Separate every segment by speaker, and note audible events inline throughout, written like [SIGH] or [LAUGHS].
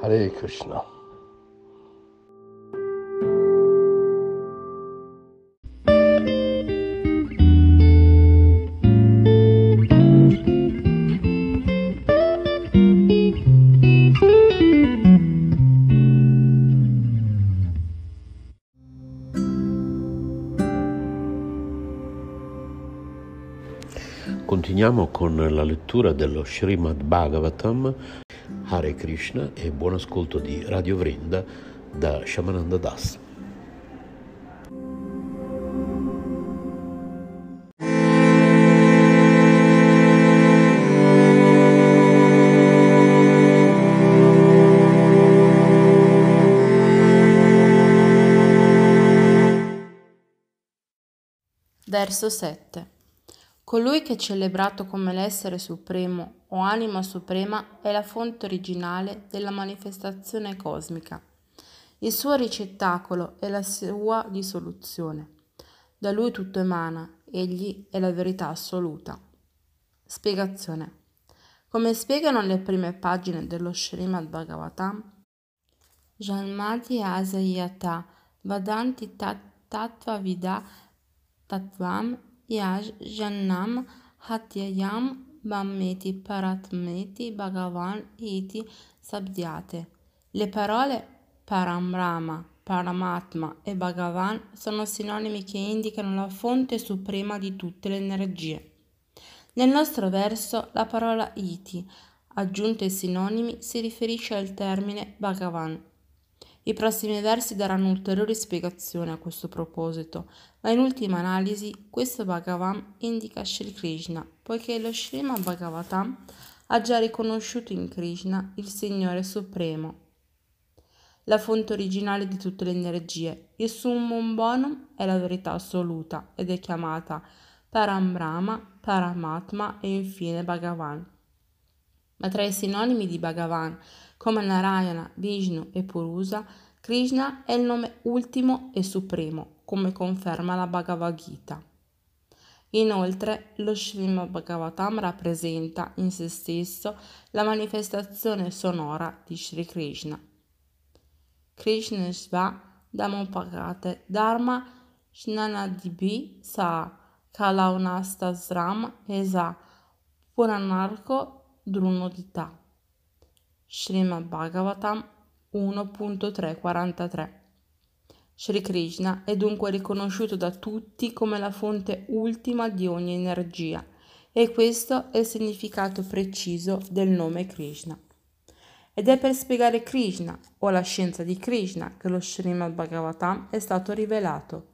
Speaker 1: Hare Krishna.
Speaker 2: Continuiamo con la lettura dello Srimad Bhagavatam, Hare Krishna e buon ascolto di Radio Vrinda da Shamananda Das.
Speaker 3: Verso 7 Colui che è celebrato come l'essere supremo o anima suprema è la fonte originale della manifestazione cosmica. Il suo ricettacolo è la sua dissoluzione. Da lui tutto emana, egli è la verità assoluta. Spiegazione. Come spiegano le prime pagine dello Srimad Bhagavatam, Janmati Asayata Vadanti Tattva Vida Tattvam Yaj Hatyayam Bammeti Paratmeti Bhagavan Iti Sabdyate. Le parole Paramrama, Paramatma e Bhagavan sono sinonimi che indicano la fonte suprema di tutte le energie. Nel nostro verso la parola Iti, aggiunta ai sinonimi, si riferisce al termine Bhagavan, i prossimi versi daranno ulteriori spiegazioni a questo proposito, ma in ultima analisi questo Bhagavan indica Sri Krishna, poiché lo Srimad Bhagavatam ha già riconosciuto in Krishna il Signore Supremo, la fonte originale di tutte le energie. Il summum bonum è la verità assoluta ed è chiamata Parambrahma, Paramatma e infine Bhagavan. Ma tra i sinonimi di Bhagavan come Narayana, Vishnu e Purusa, Krishna è il nome ultimo e supremo, come conferma la Bhagavad Gita. Inoltre, lo Srimad Bhagavatam rappresenta in se stesso la manifestazione sonora di Sri Krishna. Krishna Sva Dhammopagate Dharma Shnanadibhi Sa Kalaunastasram Esa Puranarko Drunodita. Srimad Bhagavatam 1.343 Sri Krishna è dunque riconosciuto da tutti come la fonte ultima di ogni energia e questo è il significato preciso del nome Krishna. Ed è per spiegare Krishna o la scienza di Krishna che lo Srimad Bhagavatam è stato rivelato.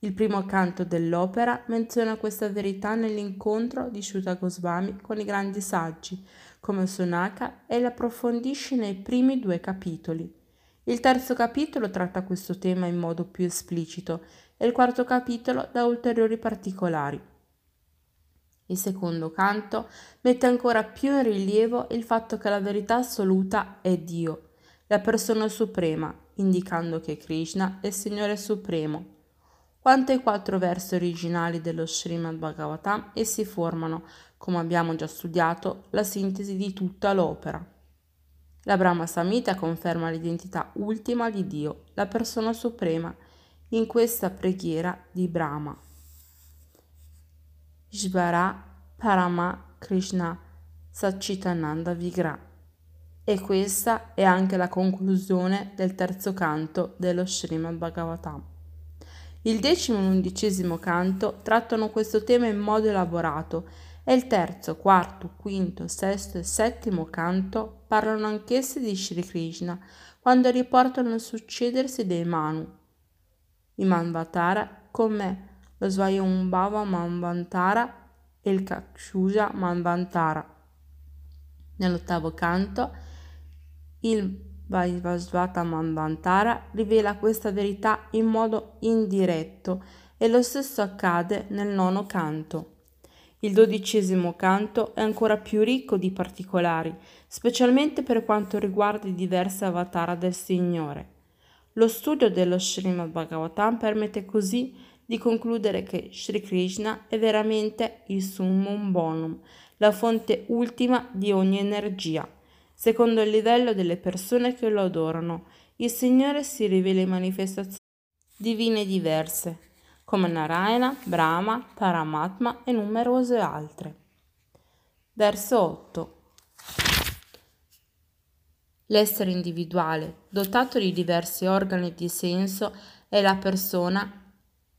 Speaker 3: Il primo canto dell'opera menziona questa verità nell'incontro di Shuta Goswami con i grandi saggi, come Sonaka, e la approfondisce nei primi due capitoli. Il terzo capitolo tratta questo tema in modo più esplicito e il quarto capitolo dà ulteriori particolari. Il secondo canto mette ancora più in rilievo il fatto che la verità assoluta è Dio, la persona suprema, indicando che Krishna è il Signore Supremo quanto ai quattro versi originali dello Srimad Bhagavatam, essi formano, come abbiamo già studiato, la sintesi di tutta l'opera. La Brahma Samhita conferma l'identità ultima di Dio, la persona suprema, in questa preghiera di Brahma. Shvara Parama Krishna Sachitananda Vigra. E questa è anche la conclusione del terzo canto dello Srimad Bhagavatam. Il decimo e l'undicesimo canto trattano questo tema in modo elaborato e il terzo, quarto, quinto, sesto e settimo canto parlano anch'essi di Sri Krishna quando riportano il succedersi dei Manu. I Manvatara come lo Svayambhava Manvantara e il Kakshuja Manvantara. Nell'ottavo canto il Vaivasvata Manvantara rivela questa verità in modo indiretto e lo stesso accade nel nono canto. Il dodicesimo canto è ancora più ricco di particolari, specialmente per quanto riguarda i diversi avatar del Signore. Lo studio dello Srimad Bhagavatam permette così di concludere che Sri Krishna è veramente il summum bonum, la fonte ultima di ogni energia. Secondo il livello delle persone che lo adorano, il Signore si rivela in manifestazioni divine diverse, come Narayana, Brahma, Paramatma e numerose altre. Verso 8. L'essere individuale, dotato di diversi organi di senso, è la persona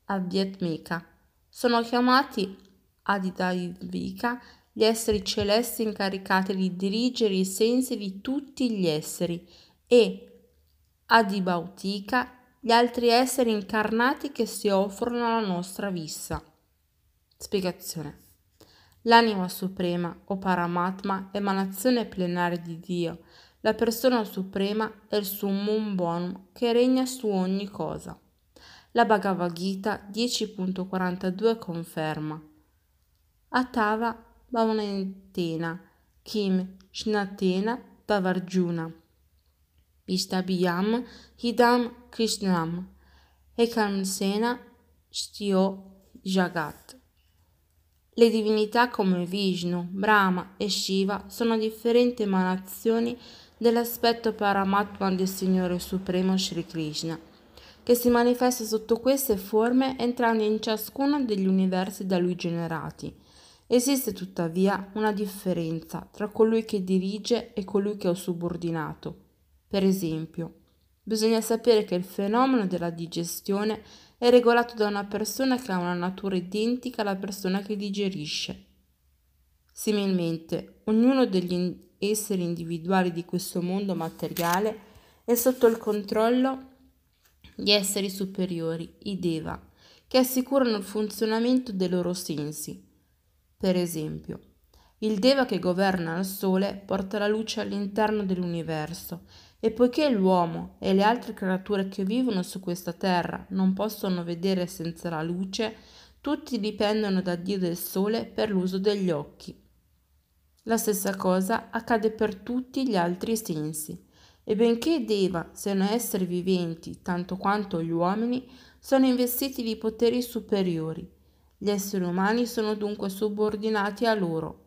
Speaker 3: Adhyatmika. Sono chiamati Adidavika gli esseri celesti incaricati di dirigere i sensi di tutti gli esseri e Adibautika gli altri esseri incarnati che si offrono alla nostra vista. Spiegazione. L'anima suprema o Paramatma, emanazione plenaria di Dio, la persona suprema è il summum bonum che regna su ogni cosa. La Bhagavad Gita 10.42 conferma Atava Bhavanentena Kim Shnatena Bavarjuna Ishtabiyam Hidam Krishnam Ekamsena Shtio Jagat le divinità come Vishnu, Brahma e Shiva sono differenti emanazioni dell'aspetto Paramatma del Signore Supremo Sri Krishna che si manifesta sotto queste forme entrando in ciascuno degli universi da lui generati. Esiste tuttavia una differenza tra colui che dirige e colui che è subordinato. Per esempio, bisogna sapere che il fenomeno della digestione è regolato da una persona che ha una natura identica alla persona che digerisce. Similmente, ognuno degli esseri individuali di questo mondo materiale è sotto il controllo gli esseri superiori, i Deva, che assicurano il funzionamento dei loro sensi. Per esempio, il Deva che governa il Sole porta la luce all'interno dell'universo e poiché l'uomo e le altre creature che vivono su questa terra non possono vedere senza la luce, tutti dipendono da Dio del Sole per l'uso degli occhi. La stessa cosa accade per tutti gli altri sensi. E benché Deva siano esseri viventi tanto quanto gli uomini, sono investiti di poteri superiori. Gli esseri umani sono dunque subordinati a loro.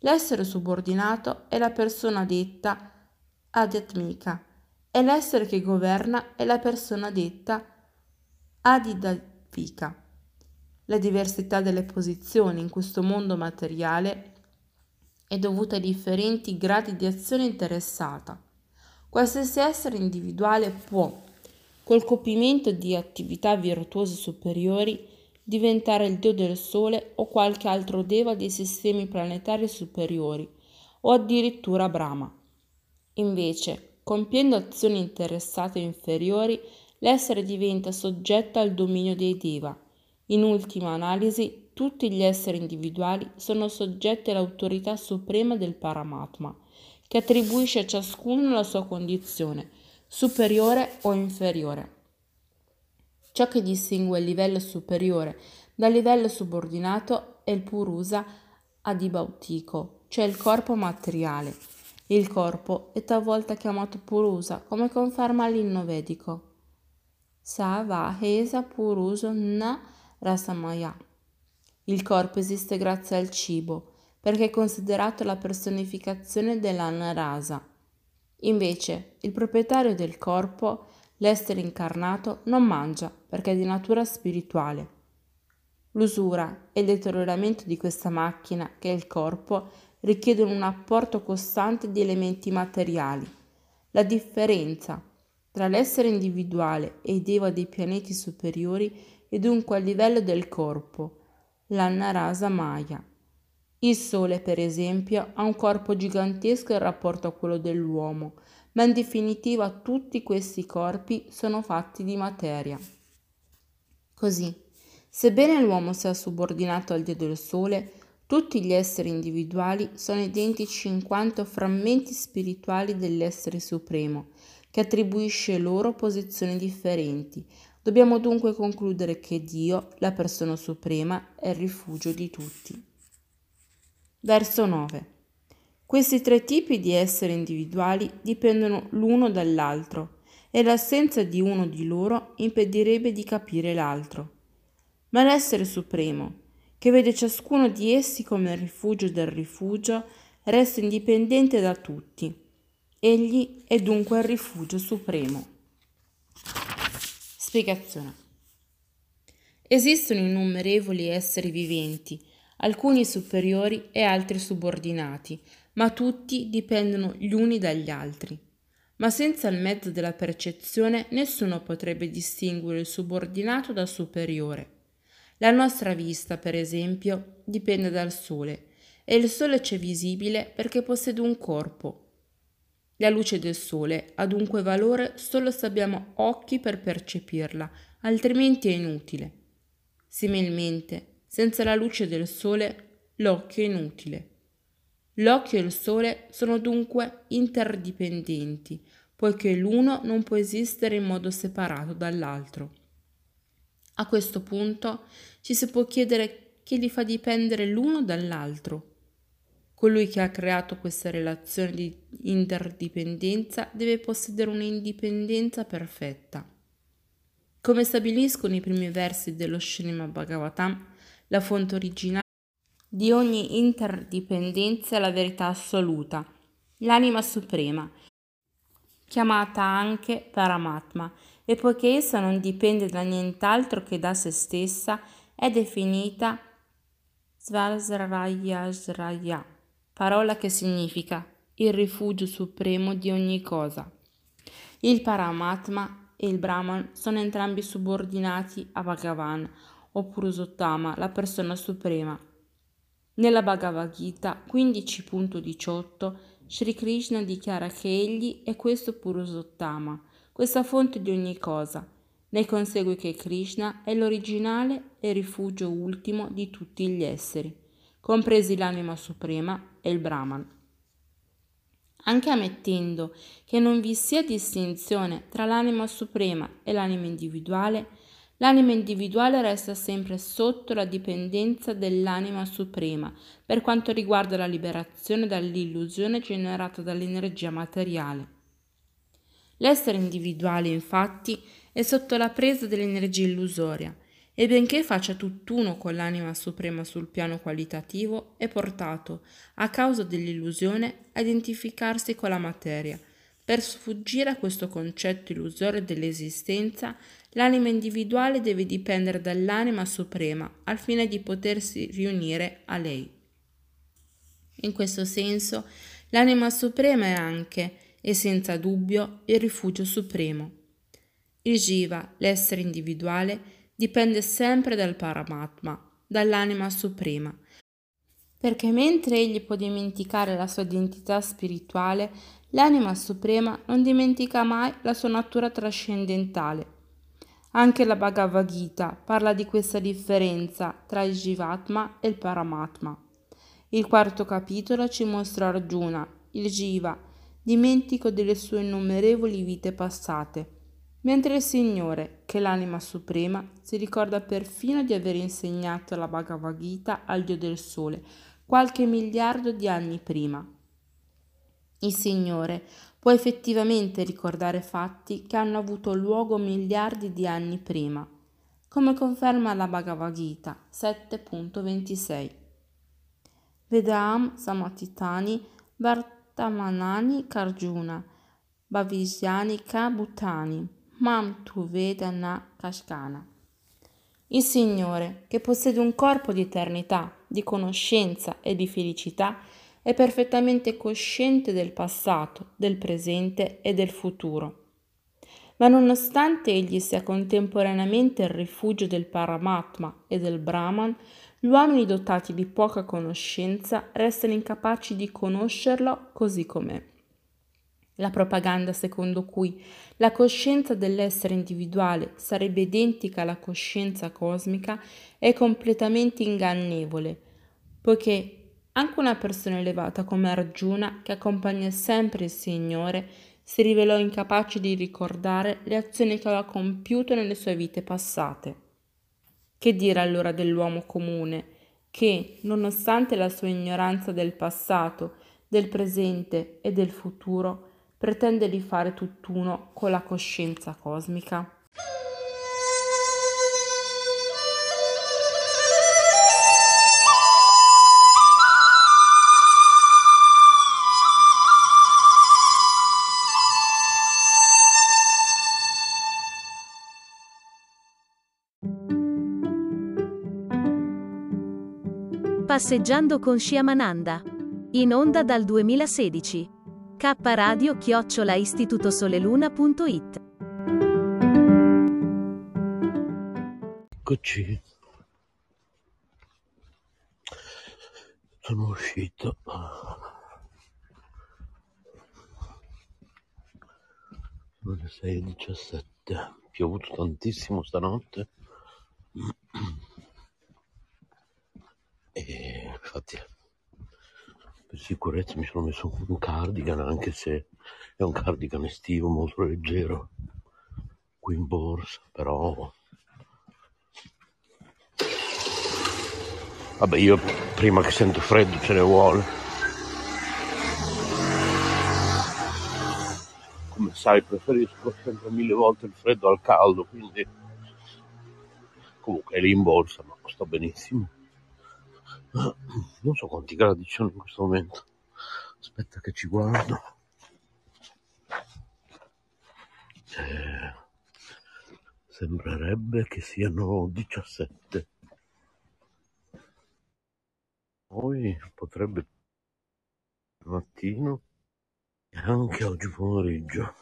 Speaker 3: L'essere subordinato è la persona detta Adhyatmika e l'essere che governa è la persona detta Adidavika. La diversità delle posizioni in questo mondo materiale è dovuta ai differenti gradi di azione interessata. Qualsiasi essere individuale può, col compimento di attività virtuose superiori, diventare il dio del sole o qualche altro deva dei sistemi planetari superiori, o addirittura Brahma. Invece, compiendo azioni interessate inferiori, l'essere diventa soggetto al dominio dei deva. In ultima analisi, tutti gli esseri individuali sono soggetti all'autorità suprema del Paramatma che attribuisce a ciascuno la sua condizione, superiore o inferiore. Ciò che distingue il livello superiore dal livello subordinato è il purusa adibautico, cioè il corpo materiale. Il corpo è talvolta chiamato purusa, come conferma l'inno vedico. Savahesa puruso na rasamaya. Il corpo esiste grazie al cibo, perché è considerato la personificazione dell'Anna Rasa. Invece, il proprietario del corpo, l'essere incarnato, non mangia perché è di natura spirituale. L'usura e il deterioramento di questa macchina, che è il corpo, richiedono un apporto costante di elementi materiali. La differenza tra l'essere individuale e deva dei pianeti superiori è dunque a livello del corpo, l'Anna Rasa Maya. Il Sole, per esempio, ha un corpo gigantesco in rapporto a quello dell'uomo, ma in definitiva tutti questi corpi sono fatti di materia. Così, sebbene l'uomo sia subordinato al dio del Sole, Tutti gli esseri individuali sono identici in quanto frammenti spirituali dell'essere supremo, che attribuisce loro posizioni differenti. Dobbiamo dunque concludere che Dio, la persona suprema, è il rifugio di tutti. Verso 9. Questi tre tipi di esseri individuali dipendono l'uno dall'altro e l'assenza di uno di loro impedirebbe di capire l'altro. Ma l'essere supremo, che vede ciascuno di essi come il rifugio del rifugio, resta indipendente da tutti. Egli è dunque il rifugio supremo. Spiegazione. Esistono innumerevoli esseri viventi, alcuni superiori e altri subordinati, ma tutti dipendono gli uni dagli altri. Ma senza il mezzo della percezione nessuno potrebbe distinguere il subordinato dal superiore. La nostra vista, per esempio, dipende dal Sole e il Sole c'è visibile perché possiede un corpo. La luce del Sole ha dunque valore solo se abbiamo occhi per percepirla, altrimenti è inutile. Similmente, senza la luce del Sole, l'occhio è inutile. L'occhio e il Sole sono dunque interdipendenti, poiché l'uno non può esistere in modo separato dall'altro. A questo punto ci si può chiedere che li fa dipendere l'uno dall'altro. Colui che ha creato questa relazione di interdipendenza deve possedere un'indipendenza perfetta. Come stabiliscono i primi versi dello Srimad Bhagavatam, la fonte originale di ogni interdipendenza è la verità assoluta, l'anima suprema, chiamata anche Paramatma, e poiché essa non dipende da nient'altro che da se stessa, è definita Svasrayasraya, parola che significa il rifugio supremo di ogni cosa. Il Paramatma e il Brahman sono entrambi subordinati a Bhagavan o Purusottama, la persona suprema. Nella Bhagavad Gita 15.18 Sri Krishna dichiara che egli è questo Purusottama, questa fonte di ogni cosa. Ne consegue che Krishna è l'originale e rifugio ultimo di tutti gli esseri, compresi l'anima suprema e il Brahman. Anche ammettendo che non vi sia distinzione tra l'anima suprema e l'anima individuale, l'anima individuale resta sempre sotto la dipendenza dell'anima suprema per quanto riguarda la liberazione dall'illusione generata dall'energia materiale. L'essere individuale, infatti, è sotto la presa dell'energia illusoria e benché faccia tutt'uno con l'anima suprema sul piano qualitativo, è portato, a causa dell'illusione, a identificarsi con la materia. Per sfuggire a questo concetto illusorio dell'esistenza, l'anima individuale deve dipendere dall'anima suprema al fine di potersi riunire a lei. In questo senso, l'anima suprema è anche, e senza dubbio il rifugio supremo. Il Jiva, l'essere individuale, dipende sempre dal Paramatma, dall'anima suprema, perché mentre egli può dimenticare la sua identità spirituale, l'anima suprema non dimentica mai la sua natura trascendentale. Anche la Bhagavad Gita parla di questa differenza tra il Jivatma e il Paramatma. Il quarto capitolo ci mostra Arjuna, il Jiva, dimentico delle sue innumerevoli vite passate, mentre il Signore, che è l'anima suprema, si ricorda perfino di aver insegnato la Bhagavad Gita al Dio del Sole qualche miliardo di anni prima. Il Signore può effettivamente ricordare fatti che hanno avuto luogo miliardi di anni prima, come conferma la Bhagavad Gita 7.26. Vedam Samatitani Bart Tamanani Karjuna, Bhavishyani Ka Bhutani, Mam Tu. Il Signore, che possiede un corpo di eternità, di conoscenza e di felicità, è perfettamente cosciente del passato, del presente e del futuro. Ma nonostante egli sia contemporaneamente il rifugio del Paramatma e del Brahman, gli uomini dotati di poca conoscenza restano incapaci di conoscerlo così com'è. La propaganda secondo cui la coscienza dell'essere individuale sarebbe identica alla coscienza cosmica è completamente ingannevole. poiché anche una persona elevata come Arjuna, che accompagna sempre il Signore, si rivelò incapace di ricordare le azioni che aveva compiuto nelle sue vite passate. Che dire allora dell'uomo comune, che, nonostante la sua ignoranza del passato, del presente e del futuro, pretende di fare tutt'uno con la coscienza cosmica?
Speaker 4: Passeggiando con Sciamananda. In onda dal 2016. K Radio chiocciola istitutosoleluna.it
Speaker 2: Eccoci. Sono uscito. Sono le 6.17. Piovuto tantissimo stanotte. E infatti per sicurezza mi sono messo un cardigan anche se è un cardigan estivo molto leggero qui in borsa però vabbè io prima che sento freddo ce ne vuole. Come sai preferisco sempre mille volte il freddo al caldo quindi comunque è lì in borsa ma sto benissimo non so quanti gradi ci sono in questo momento. Aspetta che ci guardo. Eh, sembrerebbe che siano 17. Poi potrebbe mattino e anche oggi pomeriggio.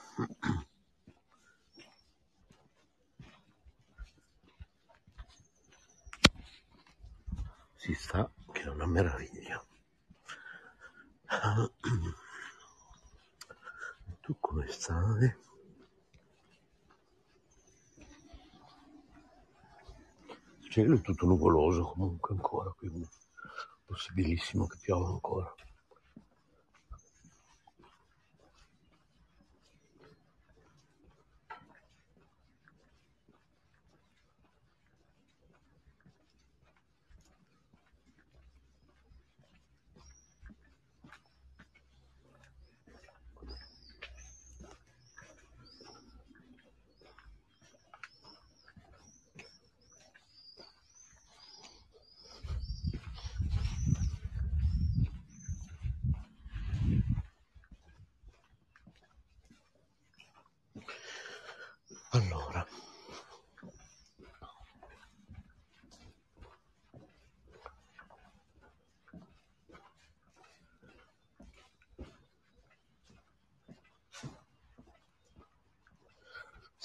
Speaker 2: Si sta che è una meraviglia. Tu come stai? Il cielo è tutto nuvoloso comunque ancora, quindi possibilissimo che piova ancora.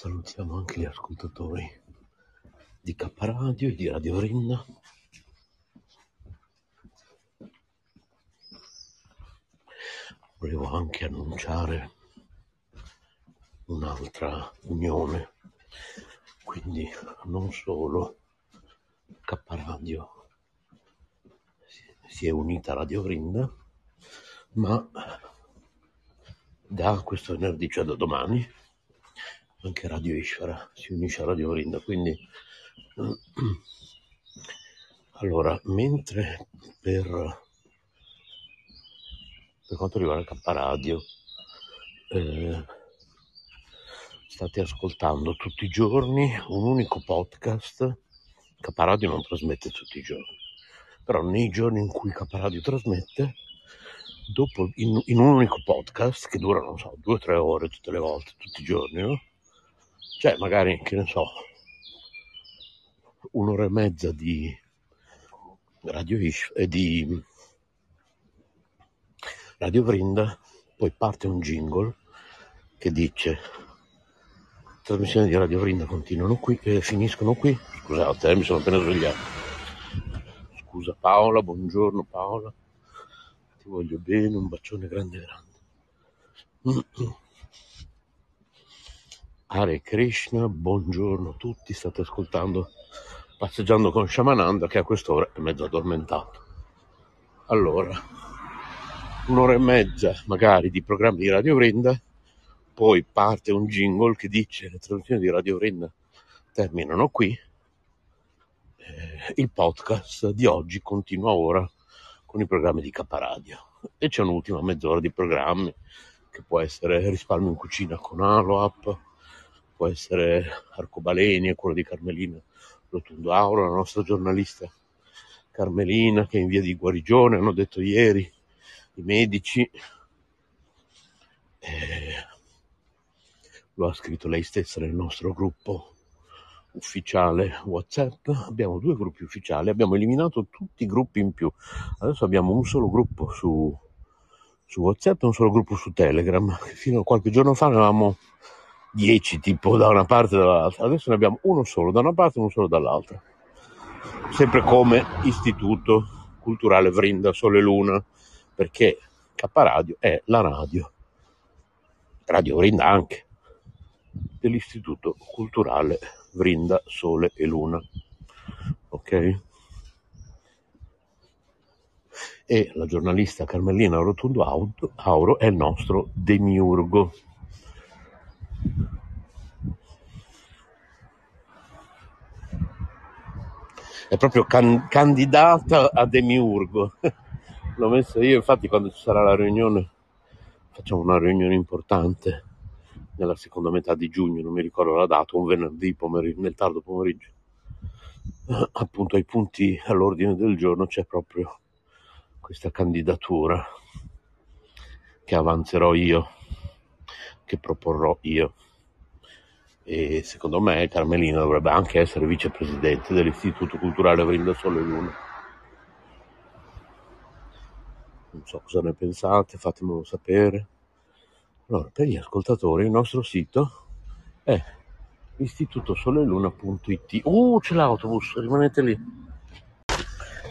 Speaker 2: Salutiamo anche gli ascoltatori di K Radio e di Radio Vrinda. Volevo anche annunciare un'altra unione, quindi non solo K Radio si è unita a Radio Vrinda, ma da questo venerdì, cioè da domani, anche Radio Ishvara si unisce a Radio Vrinda, quindi [CLEARS THROAT] allora, mentre per, per quanto riguarda K Radio, eh, state ascoltando tutti i giorni un unico podcast. Caparadio non trasmette tutti i giorni, però nei giorni in cui Caparadio trasmette, dopo in, in un unico podcast che dura, non so, due o tre ore tutte le volte, tutti i giorni, no? Cioè, magari, che ne so, un'ora e mezza di Radio Ish e di Radio Vrinda, poi parte un jingle che dice trasmissioni di Radio Vrinda continuano qui e finiscono qui. Scusate, eh, mi sono appena svegliato. Scusa Paola, buongiorno Paola. Ti voglio bene, un bacione grande grande. [CLEARS THROAT] Hare Krishna, buongiorno a tutti, state ascoltando Passeggiando con Shamananda che a quest'ora è mezzo addormentato. Allora, un'ora e mezza magari di programmi di Radio Vrinda, poi parte un jingle che dice le trasmissioni di Radio Vrinda terminano qui, eh, il podcast di oggi continua ora con i programmi di Caparadio e c'è un'ultima mezz'ora di programmi che può essere risparmio in cucina con Aloap, può essere Arcobaleni quello di Carmelina Rotundo Auro, la nostra giornalista Carmelina che è in via di guarigione, hanno detto ieri i medici. Eh, lo ha scritto lei stessa nel nostro gruppo ufficiale WhatsApp. Abbiamo due gruppi ufficiali, abbiamo eliminato tutti i gruppi in più. Adesso abbiamo un solo gruppo su, su WhatsApp e un solo gruppo su Telegram. Fino a qualche giorno fa avevamo 10 tipo da una parte e dall'altra. Adesso ne abbiamo uno solo da una parte e uno solo dall'altra. Sempre come Istituto Culturale Vrinda Sole Luna, perché K Radio è la radio, Radio Vrinda anche, dell'Istituto Culturale Vrinda Sole e Luna. Ok? E la giornalista Carmelina Rotondo Auro è il nostro demiurgo. È proprio can- candidata a demiurgo. L'ho messa io, infatti, quando ci sarà la riunione, facciamo una riunione importante nella seconda metà di giugno, non mi ricordo la data, un venerdì pomeriggio, nel tardo pomeriggio. Appunto ai punti all'ordine del giorno c'è proprio questa candidatura che avanzerò io, che proporrò io. E secondo me Carmelina dovrebbe anche essere vicepresidente dell'Istituto Culturale Vrinda Sole Luna. Non so cosa ne pensate, fatemelo sapere. Allora, per gli ascoltatori il nostro sito è istitutosoleluna.it. Uh, c'è l'autobus, rimanete lì.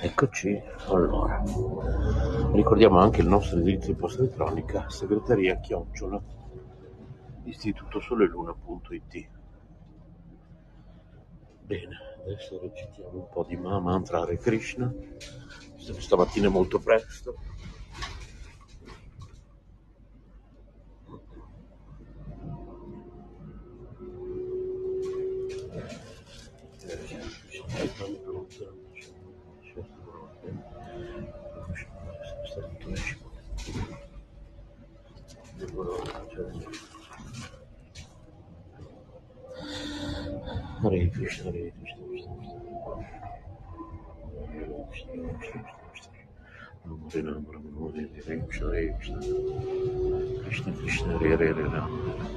Speaker 2: Eccoci, allora. Ricordiamo anche il nostro indirizzo di posta elettronica, segreteria chiocciola istitutosoleluna.it. Bene, adesso recitiamo un po' di Mantra Hare Krishna, stamattina è molto presto. Hare Krishna, Hare Krishna, Krishna Krishna, Hare Rama, Rama Rama, Hare Hare, Krishna Hare Krishna, Krishna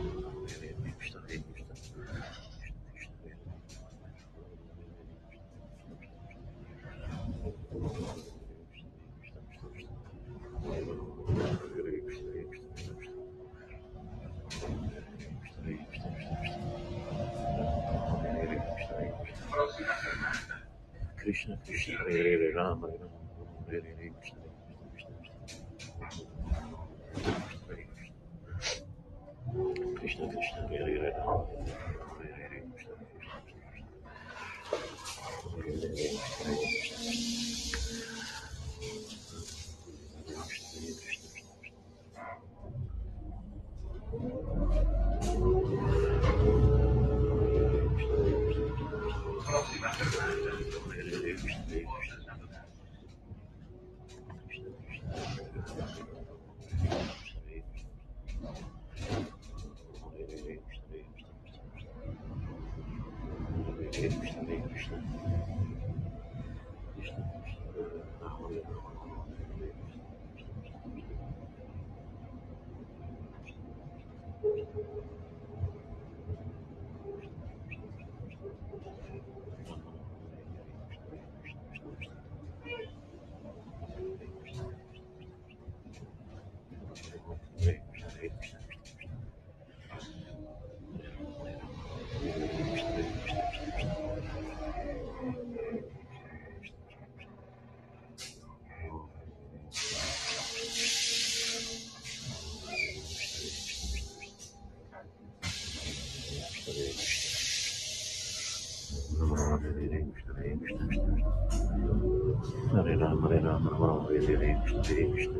Speaker 2: Krishna Hare Hare
Speaker 5: do Excelente
Speaker 2: Triste.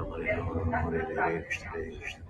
Speaker 2: Thank you.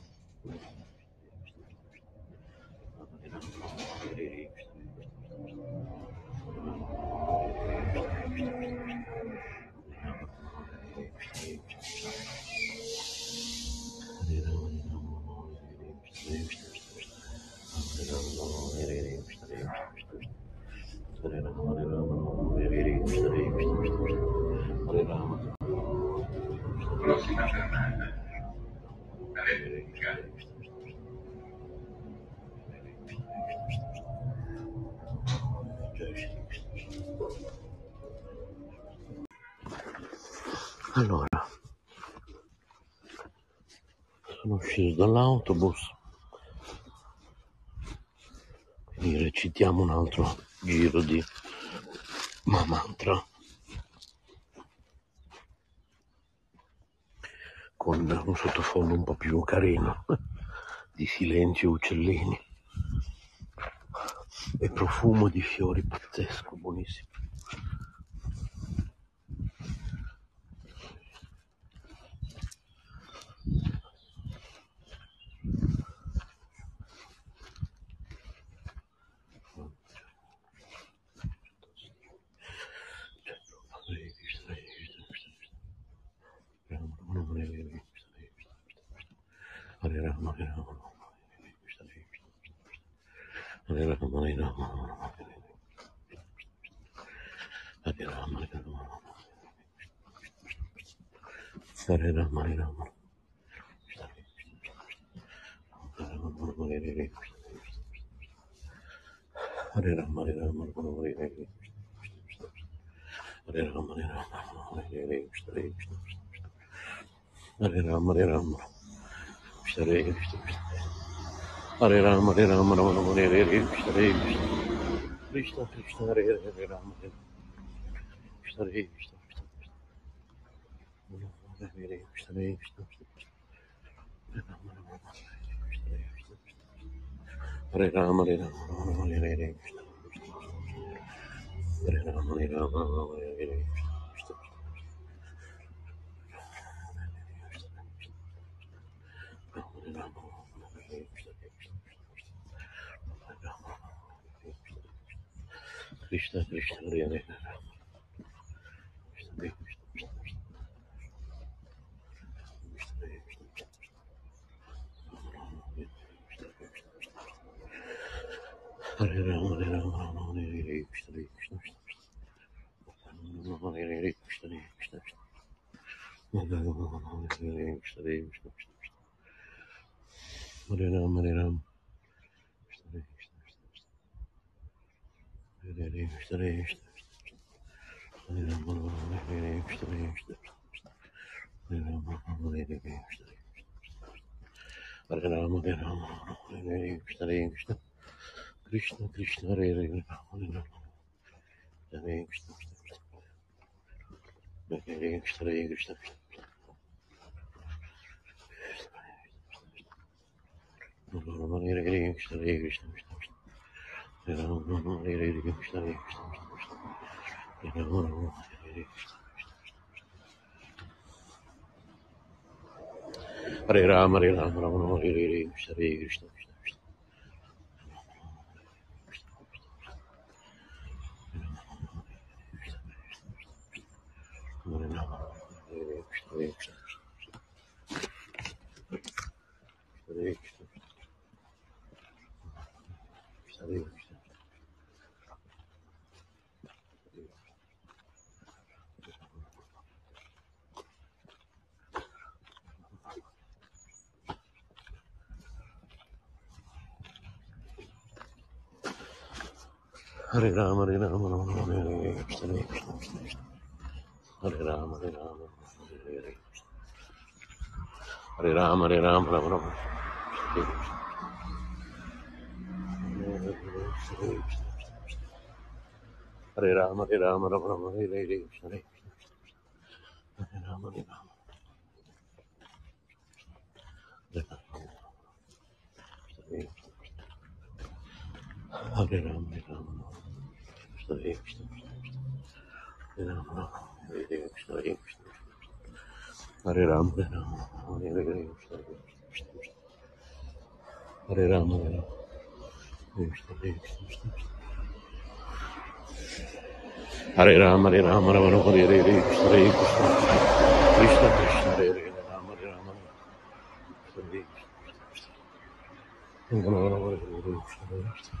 Speaker 2: dall'autobus. Quindi recitiamo un altro giro di ma mantra con un sottofondo un po' più carino [LAUGHS] di silenzio uccellini e profumo di fiori pazzesco buonissimo. Hare రామ హరే రామ కృష్ణ హరే కృష్ణ కృష్ణ హరే రామ హరే రామ రమ రమ హరే హరే కృష్ణ హరే కృష్ణ కృష్ణ కృష్ణ హరే హరే రామ హరే కృష్ణ హరే కృష్ణ కృష్ణ కృష్ణ హరే కృష్ణ హరే కృష్ణ కృష్ణ హరే రామ హరే రామ రమ రమ హరే హరే కృష్ణ కృష్ణ కృష్ణ హరే రామ హరే రామ రమ రమ హరే హరే Krishna Kışta kışta oraya ne? Kışta ne? Hare Ram, Hare Ram. Krishna Krishna Hare Hare Hare Hare Krishna Hare Krishna Hare Krishna Hare Krishna Hare Krishna Yapışlar, yapışlar, yapışlar. Hare Rama, Hare Rama, Rama Rama, Hare Hare, Krishna, Hare Krishna, Krishna Krishna. Hare Rama, Hare Krishna, Hare Krishna, Krishna Krishna. ہر رام ہرے رام رام رام ہرے کشن ہرے کشن کشن کشن ہرے رام ہرے رام ہر رام ہرے رام رام رام ہرے رام ہر رام رام رام ہرے ہرے کشن ہرے کشن ہرے رام ہرے رام ہرے رام ہرے رام yapmışlar, yapmışlar, yapmışlar. Öyle yapmışlar, yapmışlar. Hare Ram, Hare Ram, Hare Ram, yapmışlar, yapmışlar, Hare Ram, Hare Ram, yapmışlar, yapmışlar, yapmışlar. Hare Ram, Hare Ram, Hare Ram, Hare Hare, Krishna, Hare Krishna, Krishna, Krishna, Hare Hare, Ram, Hare Ram, Hare Hare, Krishna, Krishna, Krishna, Hare Hare, Krishna, Hare Hare,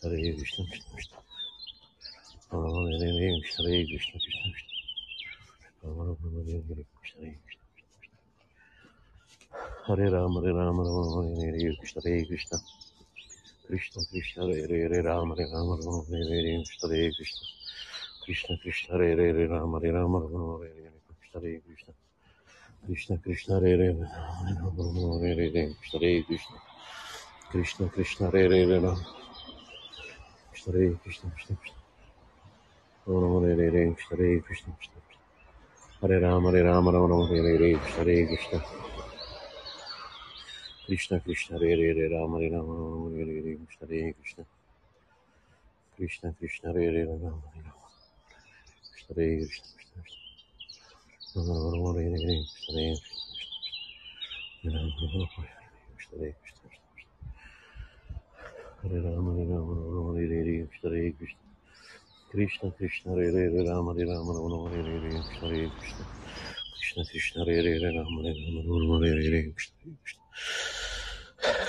Speaker 2: Hare Krishna Krishna Krishna Rama Hare Hare Krishna Hare Krishna Krishna Krishna Rama Rama Hare Hare Krishna Hare Krishna Hare Rama Hare Rama Rama Hare Hare Krishna Hare Krishna Krishna Krishna Hare Hare Hare Rama Hare Rama Rama Hare Hare Krishna Hare Krishna Krishna Krishna Hare Hare Hare Rama Hare Rama Rama Hare Hare Krishna Hare Krishna Krishna Krishna Hare Hare Hare Rama Rama Hare Hare Krishna Hare Krishna Krishna Krishna Hare Hare Hare Rama Krishna Hare Krishna Krishna Krishna Rama Hare Hare Krishna Hare Krishna Krishna Krishna Hare Rama Hare Rama Rama Rama Hare Hare Krishna Hare Krishna Krishna Krishna Hare Hare Rama Hare Rama Rama Hare Hare Krishna Hare Krishna Krishna Krishna Hare Hare Rama Hare Rama Krishna Hare Krishna Krishna Krishna Rama Rama Hare Hare Krishna Hare Krishna Rama Rama Hare Hare Krishna Hare Krishna Hare Rama Hare Rama Rama Hare Hare Krishna Hare Krishna Krishna Krishna Hare Hare Rama Hare Rama Rama Hare Hare Krishna Hare Krishna Krishna Krishna Hare Hare Rama Hare Rama Rama Hare Hare Krishna Hare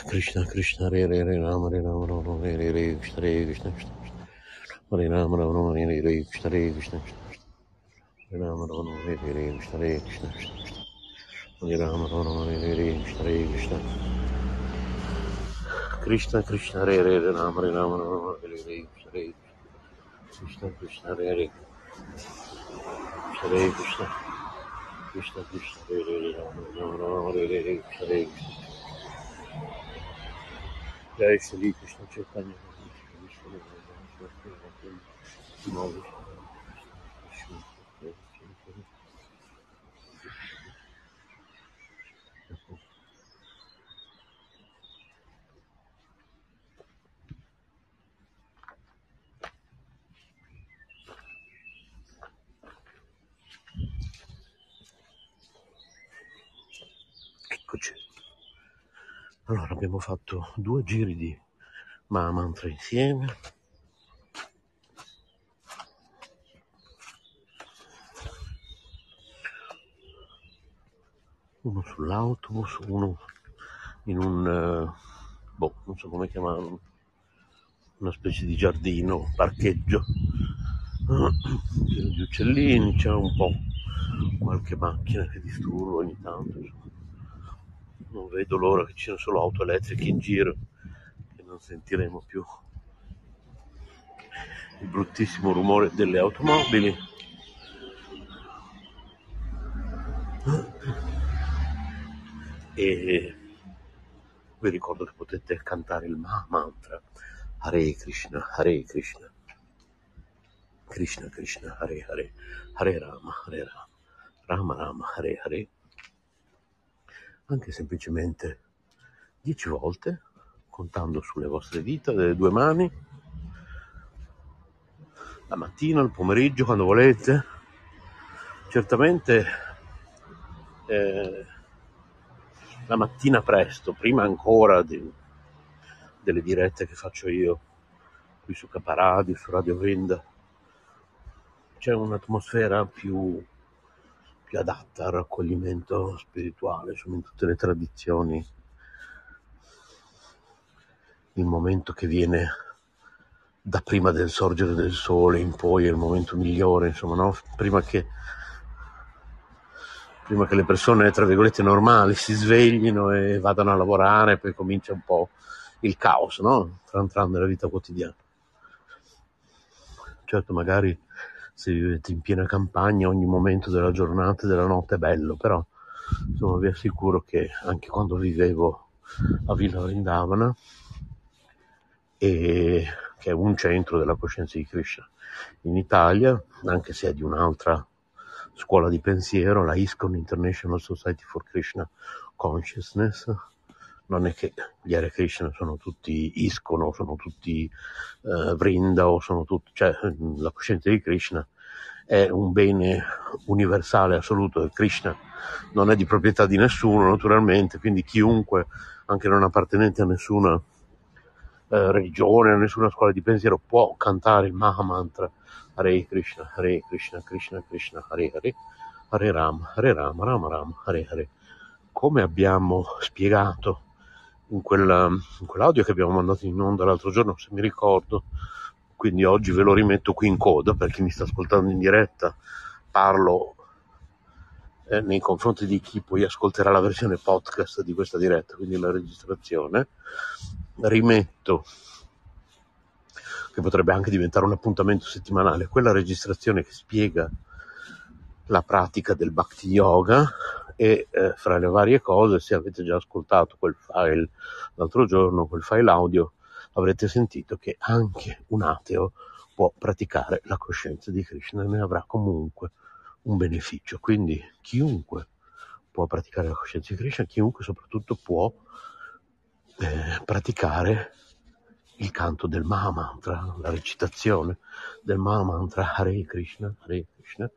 Speaker 2: Krishna Krishna Krishna Hare Hare Rama Hare Rama Rama Hare Hare Krishna Hare Krishna Krishna Hare Rama Rama Hare Hare Krishna Hare Krishna Hare Rama Rama Hare Hare Krishna Hare Krishna Hare Rama Rama Hare Hare Krishna Hare Krishna کشن کشن ہر ہر رام ری رام رام ہر ہر ہر کش ہر کھن کش رام رم رام ہر ہر ہر ہر جی شری کش Eccoci. Allora abbiamo fatto due giri di Mahamantra insieme. Uno sull'autobus, uno in un, eh, boh, non so come chiamarlo, una specie di giardino, parcheggio, pieno di uccellini, c'è un po' qualche macchina che disturba ogni tanto. insomma. Non vedo l'ora che ci siano solo auto elettriche in giro e non sentiremo più il bruttissimo rumore delle automobili. E vi ricordo che potete cantare il Mantra Hare Krishna, Hare Krishna, Krishna Krishna, Hare Hare, Hare Rama, Hare Rama, Rama Rama, Hare Hare, anche semplicemente dieci volte, contando sulle vostre dita delle due mani, la mattina, il pomeriggio, quando volete. Certamente eh, la mattina presto, prima ancora di- delle dirette che faccio io qui su Caparadio, su Radio Venda, c'è un'atmosfera più, più adatta al raccoglimento spirituale, insomma in tutte le tradizioni, il momento che viene da prima del sorgere del sole in poi è il momento migliore, insomma, no? Prima che, prima che le persone, tra virgolette, normali si sveglino e vadano a lavorare, poi comincia un po' il caos, no? Tran tran nella vita quotidiana. Certo, magari se vivete in piena campagna ogni momento della giornata e della notte è bello, però insomma vi assicuro che anche quando vivevo a Villa Vrindavana, e che è un centro della coscienza di Krishna in Italia, anche se è di un'altra scuola di pensiero, la ISKCON International Society for Krishna Consciousness. Non è che gli Hare Krishna sono tutti ISKCON o sono tutti eh, Vrinda o sono tutti, cioè la coscienza di Krishna è un bene universale assoluto Krishna non è di proprietà di nessuno naturalmente, quindi chiunque, anche non appartenente a nessuna eh, religione, a nessuna scuola di pensiero può cantare il Maha Mantra Hare Krishna, Hare Krishna, Krishna Krishna, Hare Hare, Hare Rama, Hare Rama, Rama Rama, Hare Hare. Come abbiamo spiegato in, quella, in quell'audio che abbiamo mandato in onda l'altro giorno, se mi ricordo, quindi oggi ve lo rimetto qui in coda per chi mi sta ascoltando in diretta, parlo eh, nei confronti di chi poi ascolterà la versione podcast di questa diretta, quindi la registrazione, rimetto che potrebbe anche diventare un appuntamento settimanale, quella registrazione che spiega la pratica del bhakti yoga e eh, fra le varie cose, se avete già ascoltato quel file l'altro giorno, quel file audio, avrete sentito che anche un ateo può praticare la coscienza di Krishna e ne avrà comunque un beneficio. Quindi chiunque può praticare la coscienza di Krishna, chiunque soprattutto può eh, praticare il canto del Mahamantra, la recitazione del Mahamantra Hare Krishna, Hare Krishna,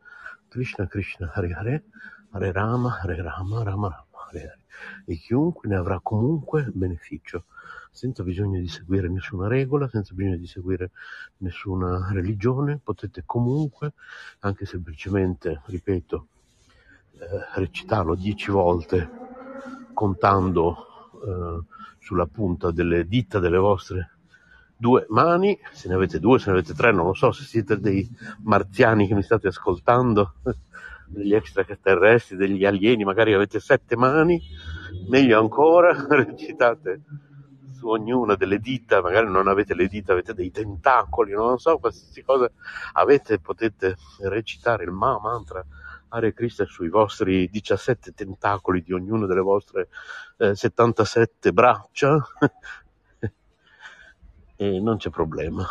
Speaker 2: Krishna Krishna Hare Hare, Hare Rama, Hare Rama, Rama Rama, Hare Hare. E chiunque ne avrà comunque beneficio, senza bisogno di seguire nessuna regola, senza bisogno di seguire nessuna religione, potete comunque, anche semplicemente, ripeto, eh, recitarlo dieci volte contando eh, sulla punta delle dita delle vostre due mani, se ne avete due, se ne avete tre, non lo so, se siete dei marziani che mi state ascoltando, degli extraterrestri, degli alieni, magari avete sette mani, meglio ancora, [LAUGHS] recitate su ognuna delle dita, magari non avete le dita, avete dei tentacoli, non so, qualsiasi cosa avete, potete recitare il Ma mantra Krishna sui vostri 17 tentacoli di ognuna delle vostre eh, 77 braccia [LAUGHS] e non c'è problema.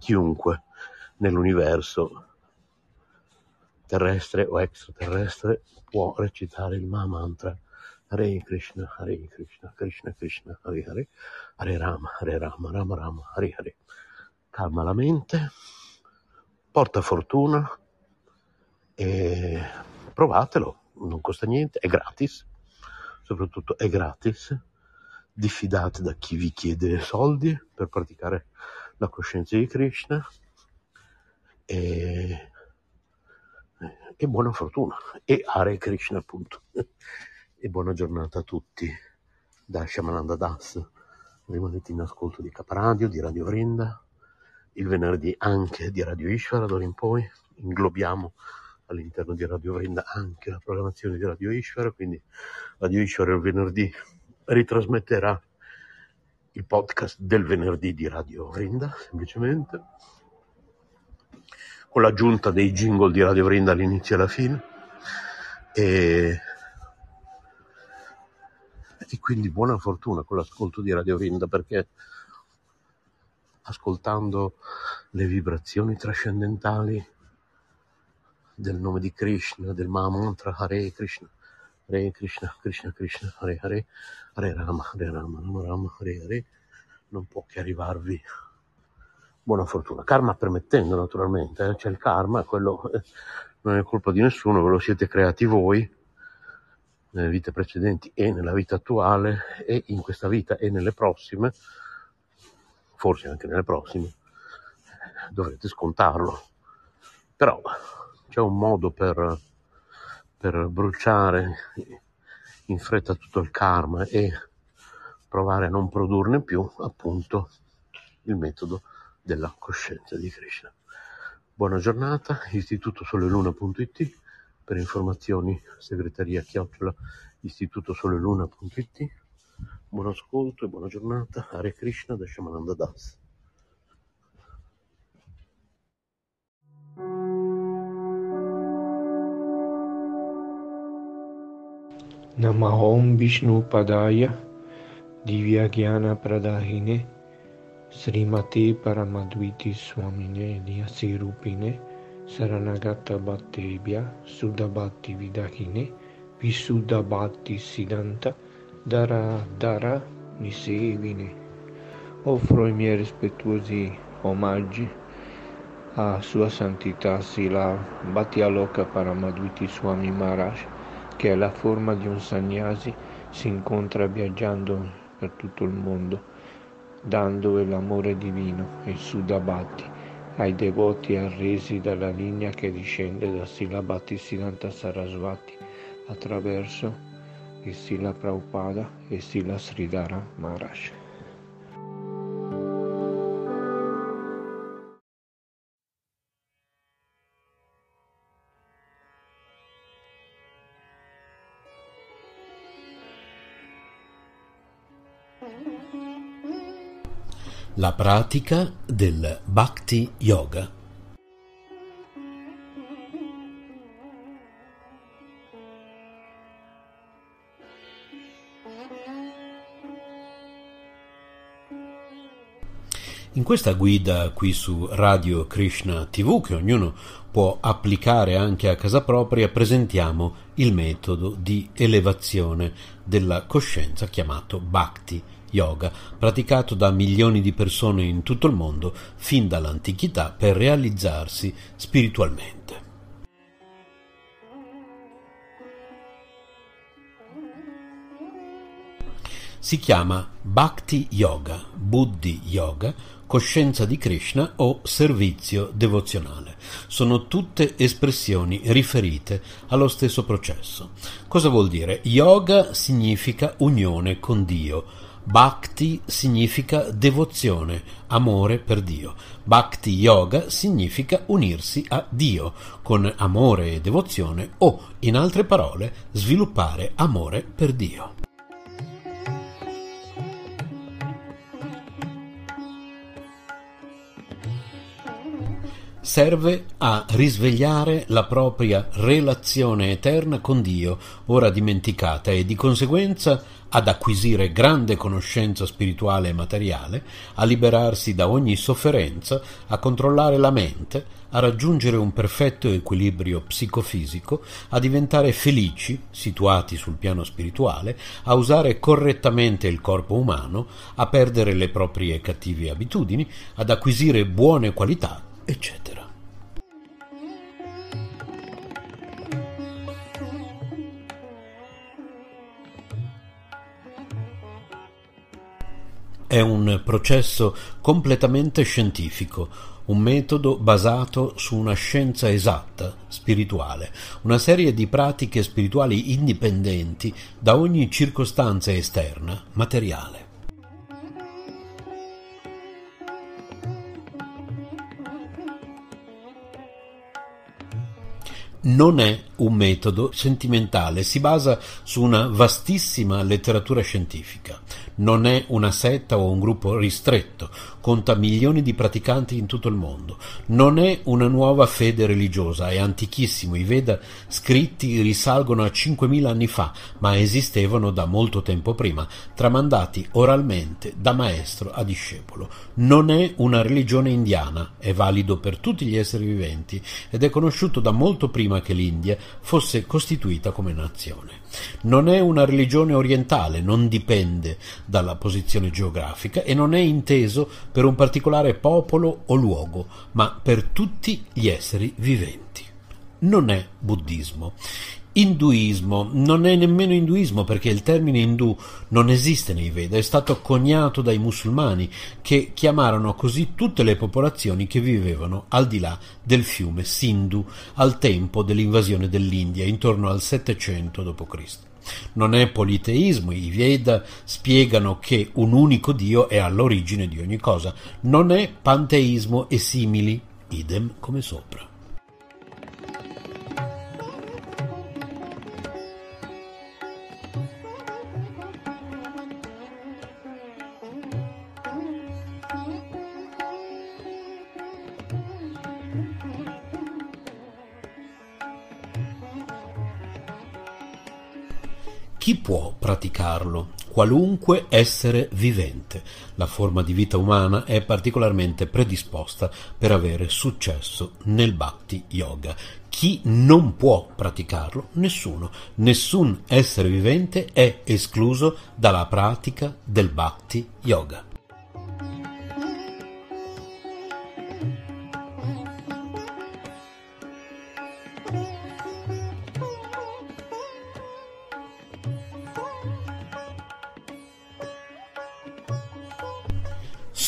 Speaker 2: Chiunque nell'universo terrestre o extraterrestre può recitare il Mahamantra. Hare Krishna, Hare Krishna, Krishna Krishna, Hare Hare, Hare Rama, Hare Rama, Rama Rama, Hare Hare. Calma la mente, porta fortuna e provatelo, non costa niente, è gratis, soprattutto è gratis. Diffidate da chi vi chiede soldi per praticare la coscienza di Krishna. E, e buona fortuna. E Hare Krishna appunto. [LAUGHS] E buona giornata a tutti. Da Shamananda Das rimanete in ascolto di Caparadio, di Radio Vrinda. Il venerdì anche di Radio Ishvara d'ora in poi. Inglobiamo all'interno di Radio Vrinda anche la programmazione di Radio Ishvara quindi Radio Ishvara il venerdì ritrasmetterà il podcast del venerdì di Radio Vrinda, semplicemente, con l'aggiunta dei jingle di Radio Vrinda all'inizio e alla fine. E, e quindi buona fortuna con l'ascolto di Radio Vrinda perché ascoltando le vibrazioni trascendentali del nome di Krishna, del Mahamantra Hare Krishna, Hare Krishna, Krishna Krishna, Hare Hare, Hare Rama, Hare Rama, Rama Rama, Hare Hare, non può che arrivarvi buona fortuna. Karma permettendo, naturalmente, eh? c'è il karma, quello eh, non è colpa di nessuno, ve lo siete creati voi nelle vite precedenti e nella vita attuale e in questa vita e nelle prossime, forse anche nelle prossime, dovrete scontarlo. Però c'è un modo per per bruciare in fretta tutto il karma e provare a non produrne più, appunto, il metodo della coscienza di Krishna. Buona giornata, istitutosoleluna.it per informazioni segreteria chiocciola istitutosoleluna.it Buon ascolto e buona giornata. Hare Krishna da Shamananda Das.
Speaker 6: Namahom Vishnu Padaya Divyagyana Pradahine Srimati Paramadviti Swamine Rupine Saranagata Bhattebhya Sudabhati Vidahine Visudabhati Siddhanta Dara Dara Nisevine. Offro i miei rispettuosi omaggi a Sua Santità Sila Bhatti Aloka Paramadviti Swami Maharaj che è la forma di un sannyasi, si incontra viaggiando per tutto il mondo, dando l'amore divino, il Sudabhati, ai devoti arresi dalla linea che discende da Silabhati Siddhanta Sarasvati attraverso di Srila Prabhupada e Srila Sridhara Maharaj.
Speaker 7: La pratica del Bhakti Yoga. In questa guida qui su Radio Krishna TV, che ognuno può applicare anche a casa propria, presentiamo il metodo di elevazione della coscienza chiamato Bhakti Yoga, praticato da milioni di persone in tutto il mondo fin dall'antichità per realizzarsi spiritualmente. Si chiama Bhakti Yoga, Buddhi Yoga, coscienza di Krishna o servizio devozionale. Sono tutte espressioni riferite allo stesso processo. Cosa vuol dire? Yoga significa unione con Dio. Bhakti significa devozione, amore per Dio. Bhakti Yoga significa unirsi a Dio con amore e devozione o, in altre parole, sviluppare amore per Dio. Serve a risvegliare la propria relazione eterna con Dio, ora dimenticata, e di conseguenza ad acquisire grande conoscenza spirituale e materiale, a liberarsi da ogni sofferenza, a controllare la mente, a raggiungere un perfetto equilibrio psicofisico, a diventare felici, situati sul piano spirituale, a usare correttamente il corpo umano, a perdere le proprie cattive abitudini, ad acquisire buone qualità eccetera. È un processo completamente scientifico, un metodo basato su una scienza esatta, spirituale, una serie di pratiche spirituali indipendenti da ogni circostanza esterna, materiale. Non è un metodo sentimentale, si basa su una vastissima letteratura scientifica. Non è una setta o un gruppo ristretto, conta milioni di praticanti in tutto il mondo. Non è una nuova fede religiosa, è antichissimo. I Veda scritti risalgono a 5.000 anni fa, ma esistevano da molto tempo prima, tramandati oralmente da maestro a discepolo. Non è una religione indiana, è valido per tutti gli esseri viventi ed è conosciuto da molto prima che l'India fosse costituita come nazione. Non è una religione orientale, non dipende dalla posizione geografica e non è inteso per un particolare popolo o luogo, ma per tutti gli esseri viventi. Non è buddismo. Induismo non è nemmeno induismo perché il termine indù non esiste nei Veda, è stato coniato dai musulmani che chiamarono così tutte le popolazioni che vivevano al di là del fiume Sindhu al tempo dell'invasione dell'India intorno al 700 d.C. Non è politeismo, i Veda spiegano che un unico Dio è all'origine di ogni cosa, non è panteismo e simili, idem come sopra. Chi può praticarlo? Qualunque essere vivente. La forma di vita umana è particolarmente predisposta per avere successo nel Bhakti Yoga. Chi non può praticarlo? Nessuno. Nessun essere vivente è escluso dalla pratica del Bhakti Yoga.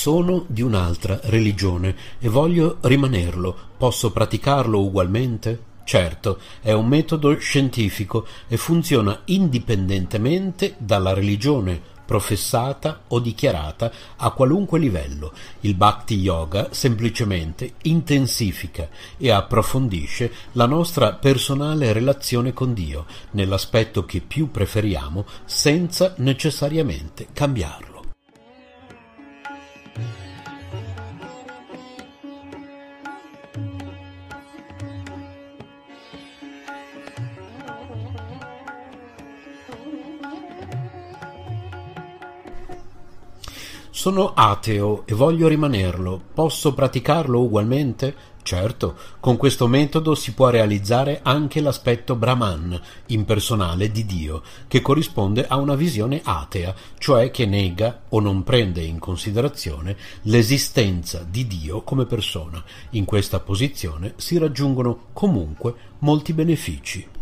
Speaker 7: Sono di un'altra religione e voglio rimanerlo. Posso praticarlo ugualmente? Certo, è un metodo scientifico e funziona indipendentemente dalla religione professata o dichiarata a qualunque livello. Il Bhakti Yoga semplicemente intensifica e approfondisce la nostra personale relazione con Dio nell'aspetto che più preferiamo senza necessariamente cambiarlo. Sono ateo e voglio rimanerlo. Posso praticarlo ugualmente? Certo, con questo metodo si può realizzare anche l'aspetto Brahman, impersonale di Dio, che corrisponde a una visione atea, cioè che nega o non prende in considerazione l'esistenza di Dio come persona. In questa posizione si raggiungono comunque molti benefici.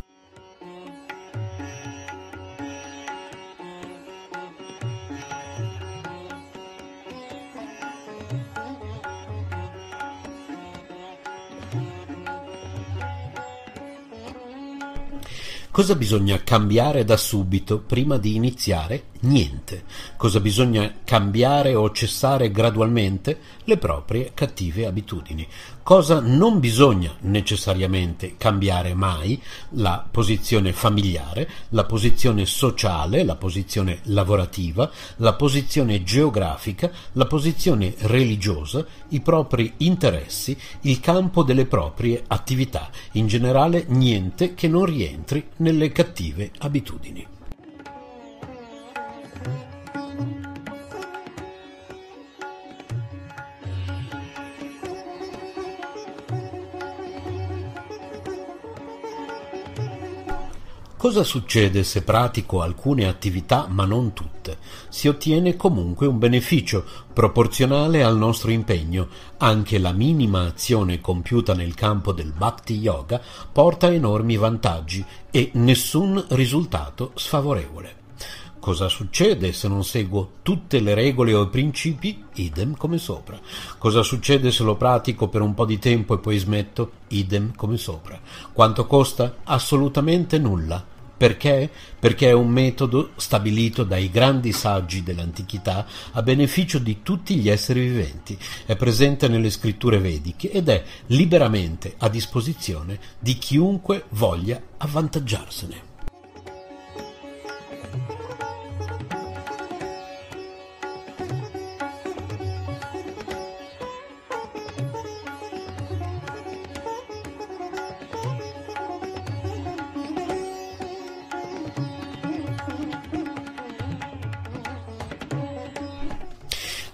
Speaker 7: Cosa bisogna cambiare da subito prima di iniziare? Niente. Cosa bisogna cambiare o cessare gradualmente? Le proprie cattive abitudini. Cosa non bisogna necessariamente cambiare mai? La posizione familiare, la posizione sociale, la posizione lavorativa, la posizione geografica, la posizione religiosa, i propri interessi, il campo delle proprie attività. In generale niente che non rientri nelle cattive abitudini. Cosa succede se pratico alcune attività ma non tutte? Si ottiene comunque un beneficio proporzionale al nostro impegno. Anche la minima azione compiuta nel campo del Bhakti Yoga porta enormi vantaggi e nessun risultato sfavorevole. Cosa succede se non seguo tutte le regole o i principi? Idem come sopra. Cosa succede se lo pratico per un po' di tempo e poi smetto? Idem come sopra. Quanto costa? Assolutamente nulla. Perché? Perché è un metodo stabilito dai grandi saggi dell'antichità a beneficio di tutti gli esseri viventi, è presente nelle scritture vediche ed è liberamente a disposizione di chiunque voglia avvantaggiarsene.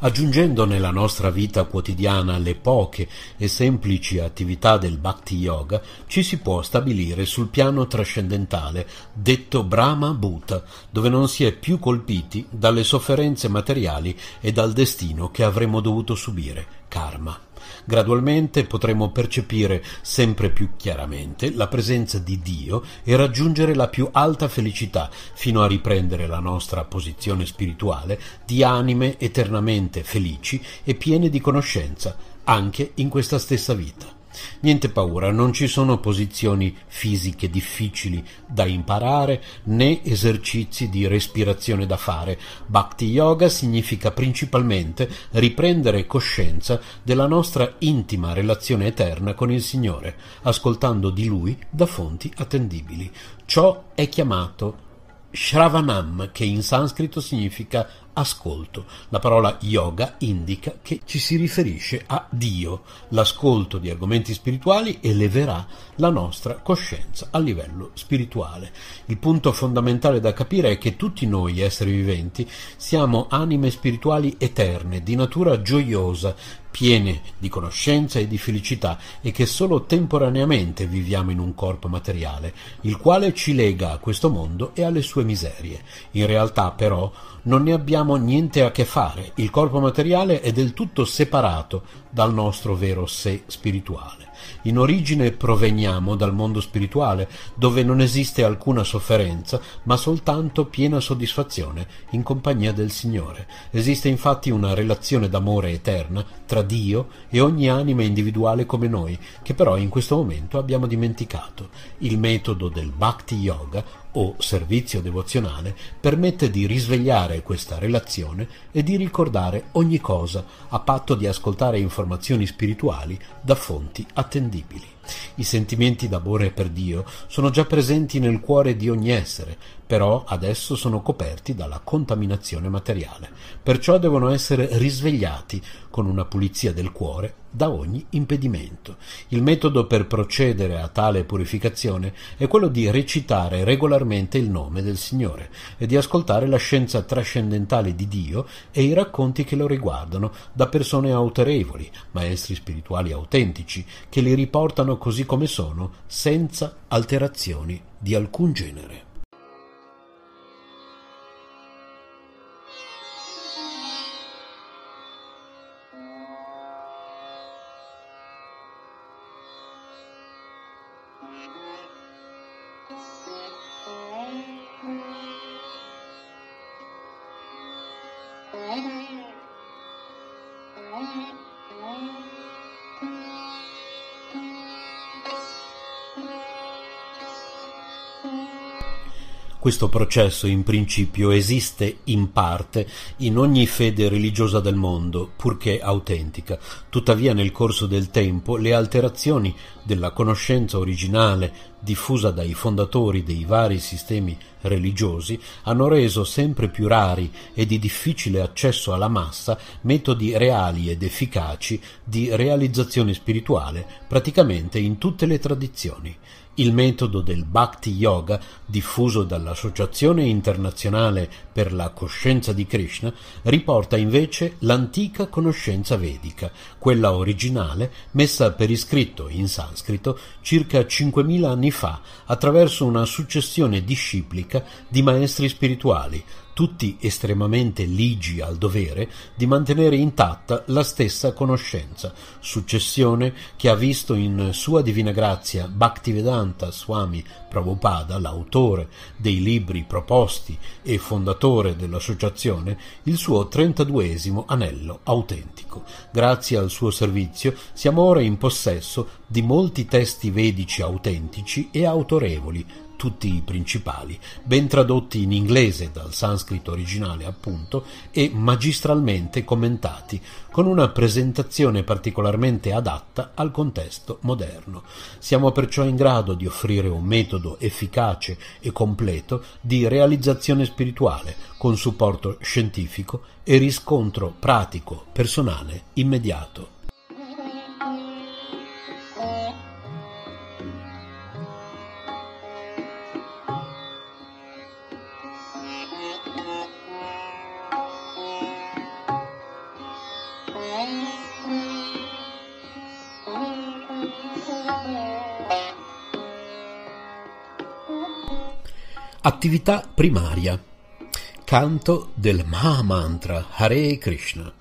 Speaker 7: Aggiungendo nella nostra vita quotidiana le poche e semplici attività del Bhakti Yoga, ci si può stabilire sul piano trascendentale, detto Brahma Bhuta, dove non si è più colpiti dalle sofferenze materiali e dal destino che avremmo dovuto subire, karma. Gradualmente potremo percepire sempre più chiaramente la presenza di Dio e raggiungere la più alta felicità fino a riprendere la nostra posizione spirituale di anime eternamente felici e piene di conoscenza anche in questa stessa vita. Niente paura, non ci sono posizioni fisiche difficili da imparare né esercizi di respirazione da fare. Bhakti Yoga significa principalmente riprendere coscienza della nostra intima relazione eterna con il Signore, ascoltando di Lui da fonti attendibili. Ciò è chiamato Shravanam, che in sanscrito significa ascolto. La parola yoga indica che ci si riferisce a Dio. L'ascolto di argomenti spirituali eleverà la nostra coscienza a livello spirituale. Il punto fondamentale da capire è che tutti noi esseri viventi siamo anime spirituali eterne, di natura gioiosa, piene di conoscenza e di felicità e che solo temporaneamente viviamo in un corpo materiale, il quale ci lega a questo mondo e alle sue miserie. In realtà però non ne abbiamo niente a che fare, il corpo materiale è del tutto separato dal nostro vero sé spirituale. In origine proveniamo dal mondo spirituale, dove non esiste alcuna sofferenza, ma soltanto piena soddisfazione in compagnia del Signore. Esiste infatti una relazione d'amore eterna tra Dio e ogni anima individuale come noi, che però in questo momento abbiamo dimenticato. Il metodo del Bhakti Yoga o servizio devozionale permette di risvegliare questa relazione e di ricordare ogni cosa a patto di ascoltare informazioni spirituali da fonti attendibili. I sentimenti d'amore per Dio sono già presenti nel cuore di ogni essere, però adesso sono coperti dalla contaminazione materiale, perciò devono essere risvegliati con una pulizia del cuore da ogni impedimento. Il metodo per procedere a tale purificazione è quello di recitare regolarmente il nome del Signore e di ascoltare la scienza trascendentale di Dio e i racconti che lo riguardano da persone autorevoli, maestri spirituali autentici, che li riportano così come sono, senza alterazioni di alcun genere. Questo processo in principio esiste in parte in ogni fede religiosa del mondo, purché autentica. Tuttavia nel corso del tempo le alterazioni della conoscenza originale diffusa dai fondatori dei vari sistemi religiosi hanno reso sempre più rari e di difficile accesso alla massa metodi reali ed efficaci di realizzazione spirituale praticamente in tutte le tradizioni. Il metodo del Bhakti Yoga, diffuso dall'Associazione internazionale per la coscienza di Krishna, riporta invece l'antica conoscenza vedica, quella originale messa per iscritto in sanscrito circa 5.000 anni fa attraverso una successione disciplica di maestri spirituali, tutti estremamente ligi al dovere di mantenere intatta la stessa conoscenza, successione che ha visto in Sua Divina Grazia Bhaktivedanta Swami Prabhupada, l'autore dei libri proposti e fondatore dell'associazione, il suo trentaduesimo anello autentico. Grazie al suo servizio siamo ora in possesso di molti testi vedici autentici e autorevoli, tutti i principali, ben tradotti in inglese dal sanscrito originale appunto e magistralmente commentati, con una presentazione particolarmente adatta al contesto moderno. Siamo perciò in grado di offrire un metodo efficace e completo di realizzazione spirituale, con supporto scientifico e riscontro pratico, personale, immediato. Attività primaria. Canto del Mahamantra Hare Krishna.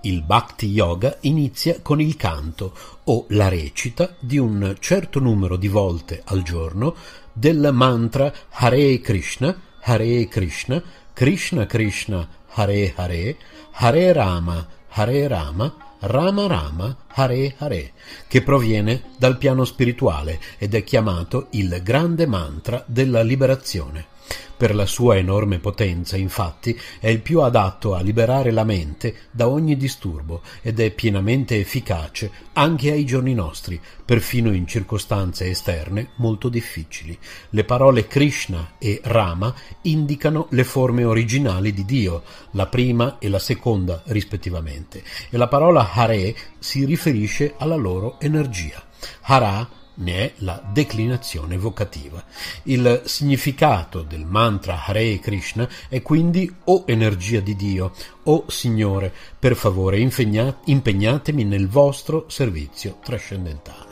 Speaker 7: Il Bhakti Yoga inizia con il canto o la recita di un certo numero di volte al giorno del mantra Hare Krishna, Hare Krishna, Krishna Krishna, Hare Hare, Hare Rama, Hare Rama, Rama Rama Hare Hare, che proviene dal piano spirituale ed è chiamato il grande mantra della liberazione. Per la sua enorme potenza, infatti, è il più adatto a liberare la mente da ogni disturbo ed è pienamente efficace anche ai giorni nostri, perfino in circostanze esterne molto difficili. Le parole Krishna e Rama indicano le forme originali di Dio, la prima e la seconda rispettivamente, e la parola Hare si riferisce alla loro energia. Hara ne è la declinazione vocativa. Il significato del mantra Hare Krishna è quindi o energia di Dio o Signore, per favore impegnatemi nel vostro servizio trascendentale.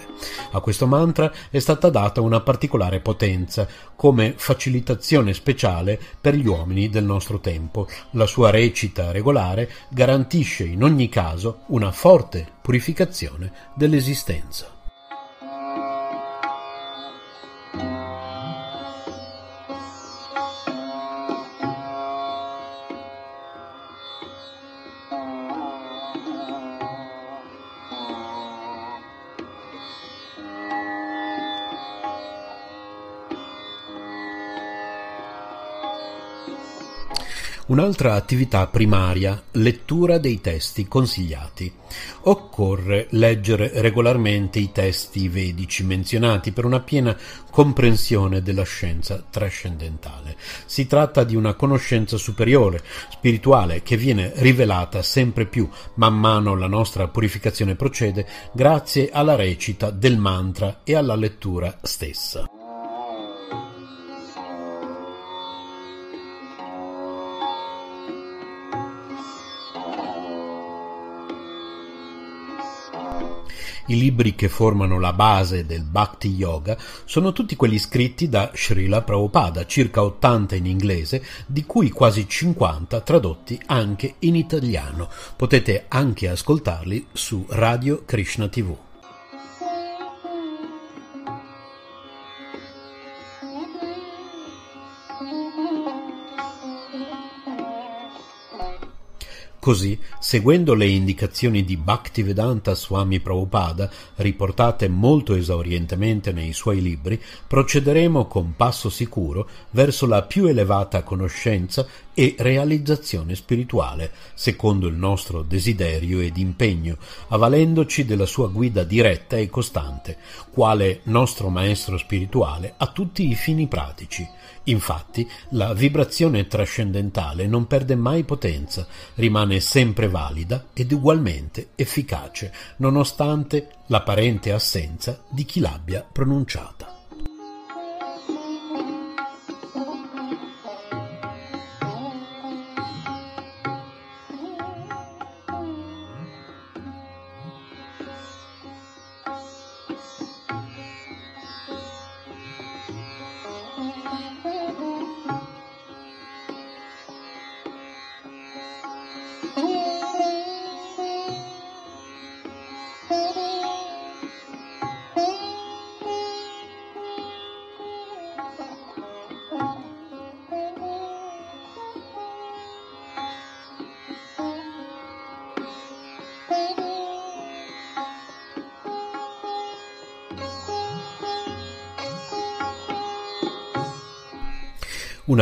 Speaker 7: A questo mantra è stata data una particolare potenza, come facilitazione speciale per gli uomini del nostro tempo. La sua recita regolare garantisce in ogni caso una forte purificazione dell'esistenza. Un'altra attività primaria, lettura dei testi consigliati. Occorre leggere regolarmente i testi vedici menzionati per una piena comprensione della scienza trascendentale. Si tratta di una conoscenza superiore, spirituale, che viene rivelata sempre più man mano la nostra purificazione procede grazie alla recita del mantra e alla lettura stessa. I libri che formano la base del Bhakti Yoga sono tutti quelli scritti da Srila Prabhupada, circa 80 in inglese, di cui quasi 50 tradotti anche in italiano. Potete anche ascoltarli su Radio Krishna TV. Così, seguendo le indicazioni di Bhaktivedanta Swami Prabhupada, riportate molto esaurientemente nei suoi libri, procederemo con passo sicuro verso la più elevata conoscenza e realizzazione spirituale, secondo il nostro desiderio ed impegno, avvalendoci della sua guida diretta e costante, quale nostro maestro spirituale a tutti i fini pratici, Infatti, la vibrazione trascendentale non perde mai potenza, rimane sempre valida ed ugualmente efficace, nonostante l'apparente assenza di chi l'abbia pronunciata.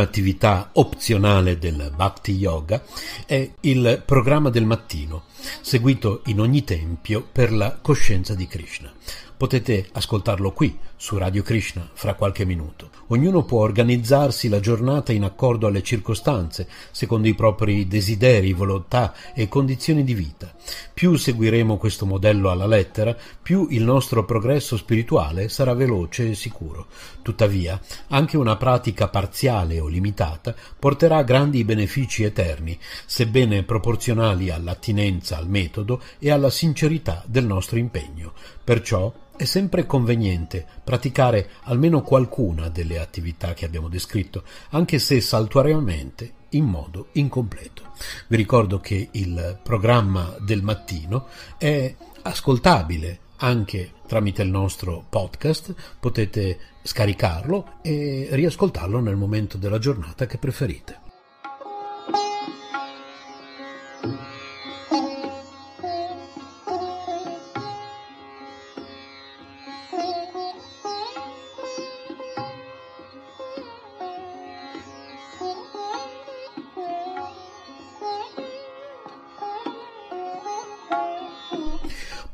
Speaker 7: Un'attività opzionale del Bhakti Yoga è il programma del mattino, seguito in ogni tempio per la coscienza di Krishna. Potete ascoltarlo qui, su Radio Krishna, fra qualche minuto. Ognuno può organizzarsi la giornata in accordo alle circostanze, secondo i propri desideri, volontà e condizioni di vita. Più seguiremo questo modello alla lettera, più il nostro progresso spirituale sarà veloce e sicuro. Tuttavia, anche una pratica parziale o limitata porterà grandi benefici eterni, sebbene proporzionali all'attinenza al metodo e alla sincerità del nostro impegno. Perciò è sempre conveniente praticare almeno qualcuna delle attività che abbiamo descritto, anche se saltuariamente in modo incompleto. Vi ricordo che il programma del mattino è ascoltabile anche tramite il nostro podcast, potete scaricarlo e riascoltarlo nel momento della giornata che preferite.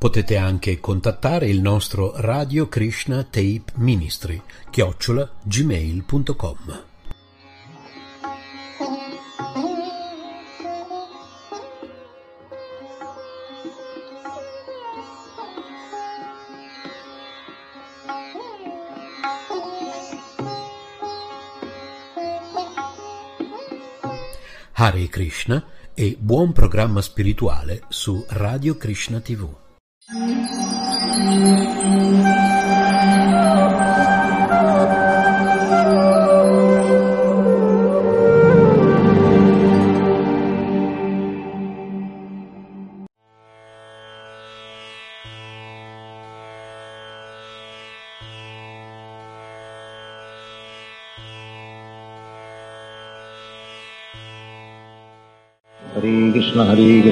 Speaker 7: Potete anche contattare il nostro Radio Krishna Tape Ministry, chiocciola gmail.com. Hare Krishna e buon programma spirituale su Radio Krishna TV.
Speaker 8: Krishna Hare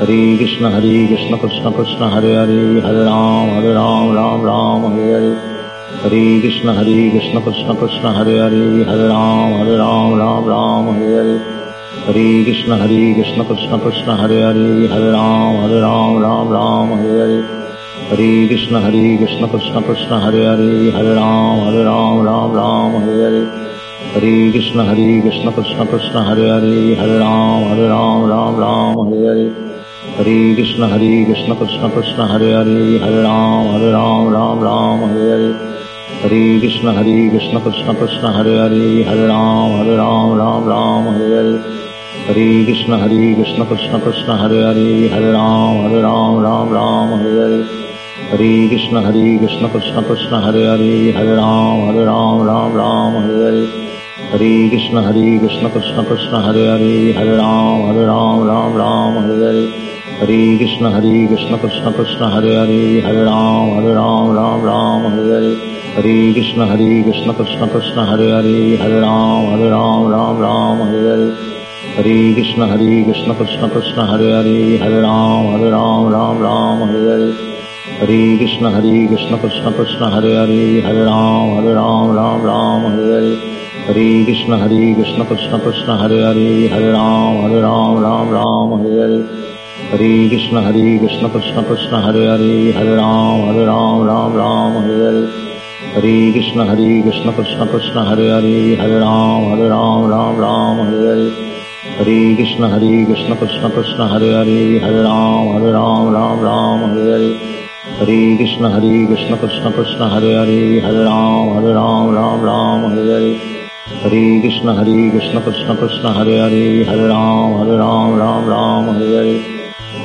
Speaker 8: ہری کشن ہری کشن کشن کشن ہری ہرے ہر رام ہر رام رام رام ہرے ہرے ہری کشن ہری کشن کشن کشن ہرے ہرے ہر رام ہر رام رام رام ہرے ہرے ہری کشن ہری کشن کشن کشن ہرے ہری ہر رام ہر رام رام رام ہرے ہرے ہری کشن ہری کشن کشن کشن ہرے ہرے ہر رام ہر رام رام رام ہرے ہرے ہری کشن ہری کشن کشن کشن ہرے ہری ہر رام ہر رام رام رام ہرے ہری ہری کشن ہری کشن کشن کشن ہرے ہری ہر رام ہر رام رام رام ہرے ہرے ہری کشن ہری کشن کشن کشن ہرے ہری ہر رام ہر رام رام رام ہرے ہرے ہری کشن ہری کشن کشن کشن ہرے ہری ہر رام ہر رام رام رام ہرے ہرے ہری کشن ہری کشن کشن کشن ہرے ہری ہر رام ہر رام رام رام ہرے ہرے ہری کشن ہری کشن کشن کشن ہرے ہری ہر رام ہر رام رام رام ہرے ہرے ہری کشن ہری کشن کشن کشن ہرے ہری ہری رام ہری رام رام رام ہری ہری ہری کشن ہری کشن کشن کشن ہرے ہری ہری رام ہری رام رام رام ہری ہری ہری کشن ہری کشن کشن کشن ہرے ہری ہری رام ہری رام رام رام ہری ہری ہری کشن ہری کشن کشن کشن ہرے ہری ہری رام ہری رام رام رام ہری ہری ہری کشن ہری کشن کشن کشن ہرے ہری ہری رام ہری رام رام رام ہری ہری ہری کشن ہری کشن کشن کشن ہرے ہری ہرے رام ہرے رام رام رام ہرے ہرے ہری کشن ہری کشن کشن کشن ہرے ہری ہرے رام ہرے رام رام رام ہرے ہرے ہری کشن ہری کشن کشن کشن ہرے ہری ہرے رام ہرے رام رام رام ہرے ہرے ہری کشن ہری کشن کشن کشن ہرے ہری ہرے رام ہرے رام رام رام ہرے ہرے ہری کشن ہری کشن کشن کشن ہرے ہری ہرے رام ہرے رام رام رام رام ہرے ہرے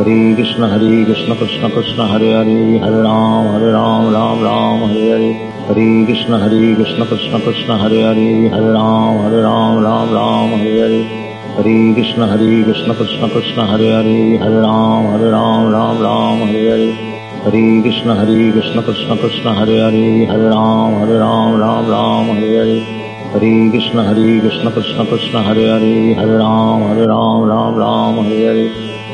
Speaker 8: ہری کشن ہری کشن کشن کشن ہرے ہری ہر رام ہر رام رام رام ہر ہری ہری کشن ہری کشن کشن کشن ہر ہری ہر رام ہر رام رام رام ہر ہری ہری کشن ہری کشن کشن کشن ہرے ہری ہر رام ہر رام رام رام ہر ہری ہری کشن ہری کشن کرشن کشن ہرے ہری ہر رام ہر رام رام رام ہر ہری ہری کشن ہری کشن کشن کشن ہرے ہری ہر رام ہر رام رام رام ہر ہری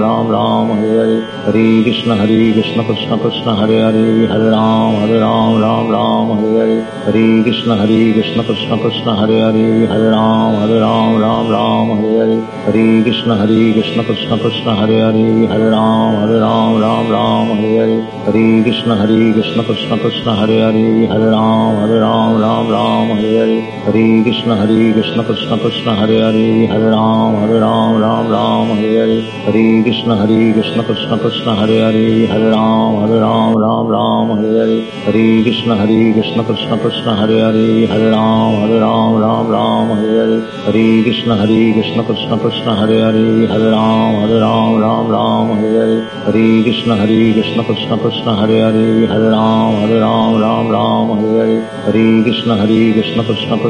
Speaker 8: Ram Hare Hare Hare Krishna Hare Krishna Krishna Krishna Hare Hare Hare Ram Hare Ram Ram Ram Hare Hare Hare Krishna Hare Krishna Krishna Krishna Hare Hare Hare Ram Hare Ram Ram Ram Hare Hare Hare Krishna Hare Krishna Krishna Krishna Hare Hare Hare Ram Hare Ram Ram Ram Hare Hare Hare Krishna Hare Krishna Krishna Krishna Hare Hare Hare Ram Hare Ram Ram Ram Hare Hare Hare Krishna Hare Krishna Krishna Krishna Hare Hare Hare Ram Hare Ram Ram Ram Hare Hare Hare Krishna Hare Krishna Krishna Krishna Hare Hare Hare Ram Hare Ram Ram Ram Hare Hare Hare Krishna Hare Krishna Krishna Krishna Hare Hare Hare Ram Hare Ram Ram Ram Hare Hare Hare Krishna Hare Krishna Krishna Krishna Hare Hare Hare Ram Hare Ram Ram Ram Hare Hare Hare Krishna Hare Krishna Krishna Krishna Hare Hare Hare Ram Hare Ram Ram Ram Hare Hare Hare Krishna Hare Krishna Krishna Krishna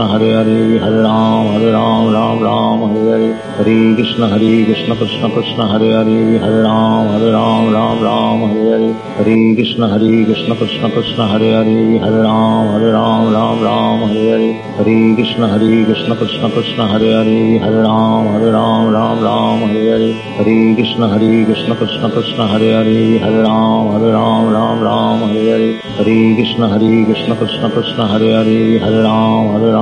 Speaker 8: Hare Hare Ram Hare Ram Ram Ram Hare Hare Hare Krishna Hare Krishna Krishna Krishna Hare Hare Hare Ram Hare Ram Ram Ram Hare Hare Hare Krishna Hare Krishna Krishna Krishna Hare Hare Hare Ram Hare Ram Ram Ram Hare Hare Hare Krishna Hare Krishna Krishna Krishna Hare Hare Hare Ram Hare Ram Ram Ram Hare Hare Hare Krishna Hare Krishna Krishna Krishna Hare Hare Hare Ram Hare Ram Ram Ram Hare Hare Hare Krishna Hare Krishna Krishna Krishna Hare Hare Hare Ram Hare Ram Ram Ram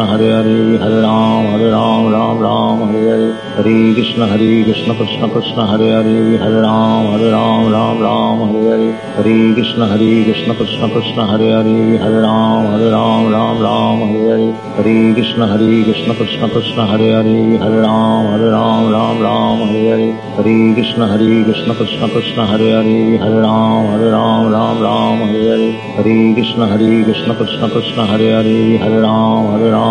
Speaker 8: Ram Hare Ram Ram Ram Hare Hare Hare Krishna Hare Krishna Krishna Krishna Hare Hare Hare Ram Hare Ram Ram Ram Hare Hare Hare Krishna Hare Krishna Krishna Krishna Hare Hare Hare Ram Hare Ram Ram Ram Hare Hare Hare Krishna Hare Krishna Krishna Krishna Hare Hare Hare Ram Hare Ram Ram Ram Hare Hare Hare Krishna Hare Krishna Krishna Krishna Hare Hare Hare Ram Hare Ram Ram Ram Hare Hare Hare Krishna Hare Krishna Krishna Krishna Hare Hare Hare Ram Hare Ram Ram Ram Hare Hare Hare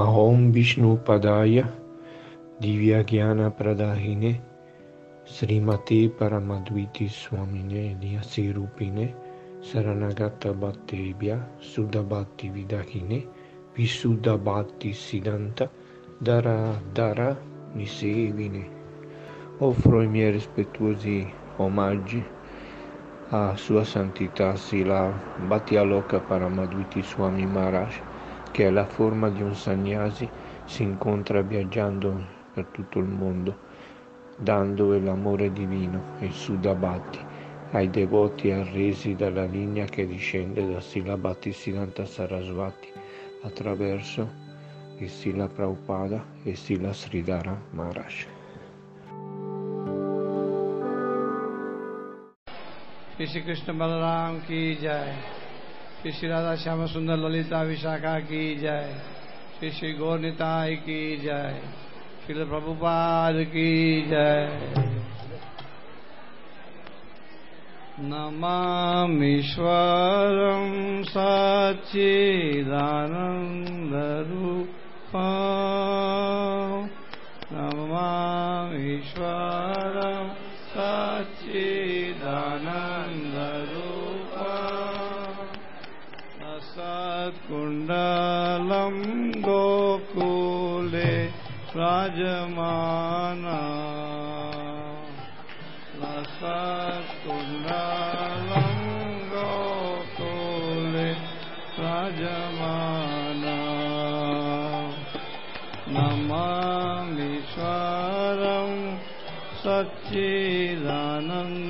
Speaker 6: Namahom Vishnu Padaya Divyagyan Pradahine Srimati Paramadviti Swamine Nyasi Rupine Saranagata Bhattebhya Sudabhati Vidahine Visudabhati Siddhanta Dara Dara Nisevine. Offro i miei rispettuosi omaggi a Sua Santità Sila Bhattialoka Paramadviti Swami Maharaj che è la forma di un sannyasi, si incontra viaggiando per tutto il mondo, dando l'amore divino, il Sudabhati, ai devoti arresi dalla linea che discende da Sila Bhattisiddhanta Sarasvati attraverso il Sila Prabhupada e Sila Sridhara Maharaj.
Speaker 9: Shri कृष्ण बलराम की जय شری شری رادا شیام سندر للتا وشاخا کی جائے۔ شری شری گور نتائی کی جائے۔ شری پربھوپاد کی جائے۔ نمامیشورم سچیدانندروپم نمامیشورم سچیدانندروپ सत्कुण्डलं गोकुले राजमाना सत्कुण्डलं राजमाना। नमामीश्वरं सच्चिदानन्दरूपा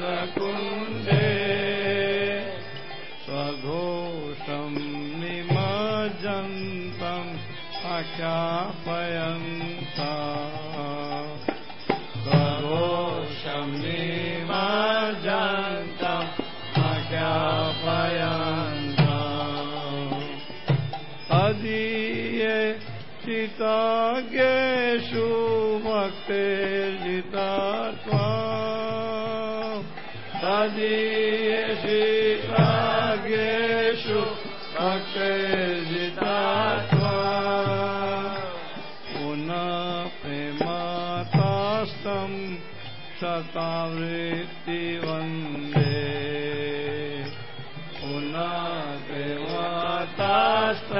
Speaker 9: नन्दुन्दे स्वघोषं निमजन्तम् अज्ञापयन्ता तदिषु आगेषु अेजिता त्वा पुनः प्रेमाता स्तावृत्ति पुनः देवातास्त्र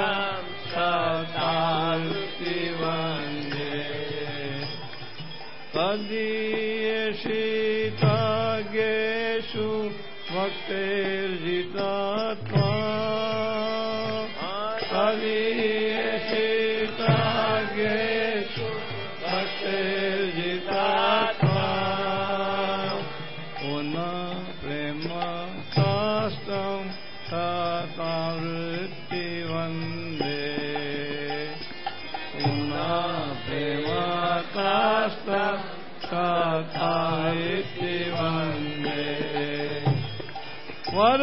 Speaker 9: अदीयशीतागेषु भक्तेर्जितात् پہ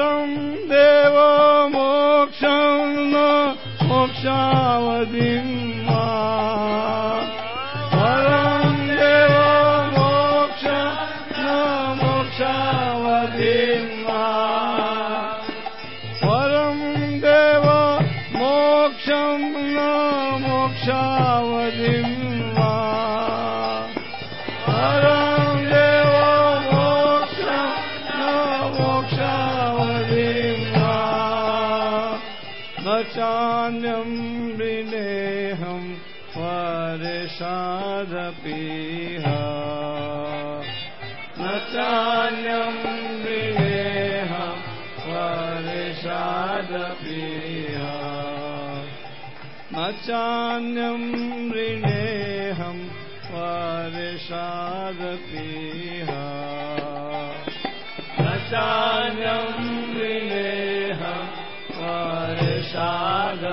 Speaker 9: د चान्यम् ऋणेऽहम् ऋणेहम् न चान्यम् ऋणेऽहम् परसाद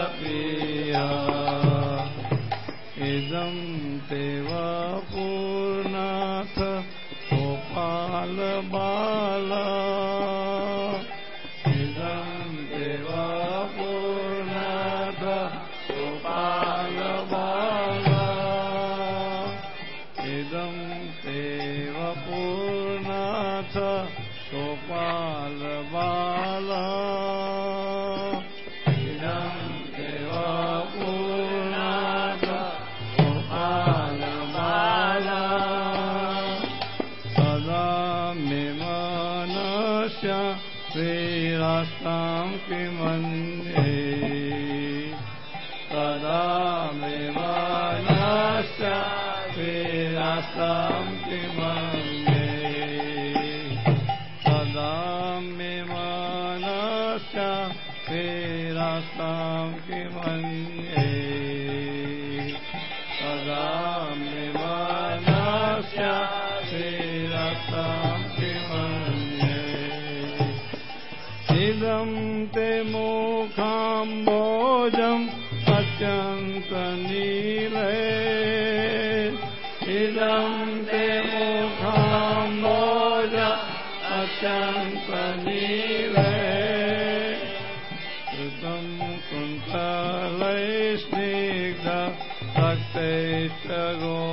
Speaker 9: गो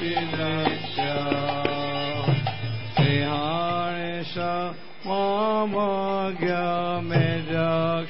Speaker 9: रक्षा मे भग्याक्षिशा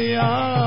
Speaker 9: Maria.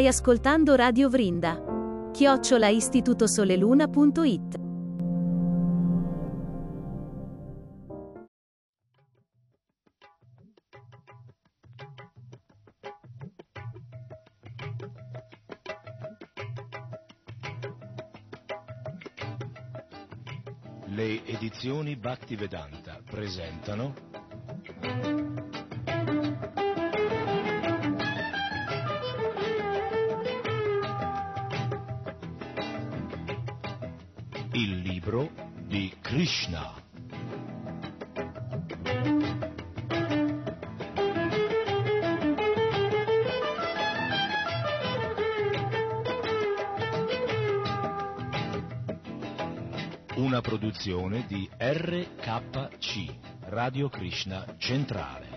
Speaker 4: Stai ascoltando Radio Vrinda. Chiocciola istitutosoleluna.it
Speaker 8: Le edizioni Bhaktivedanta presentano Krishna. Una produzione di RKC, Radio Krishna Centrale.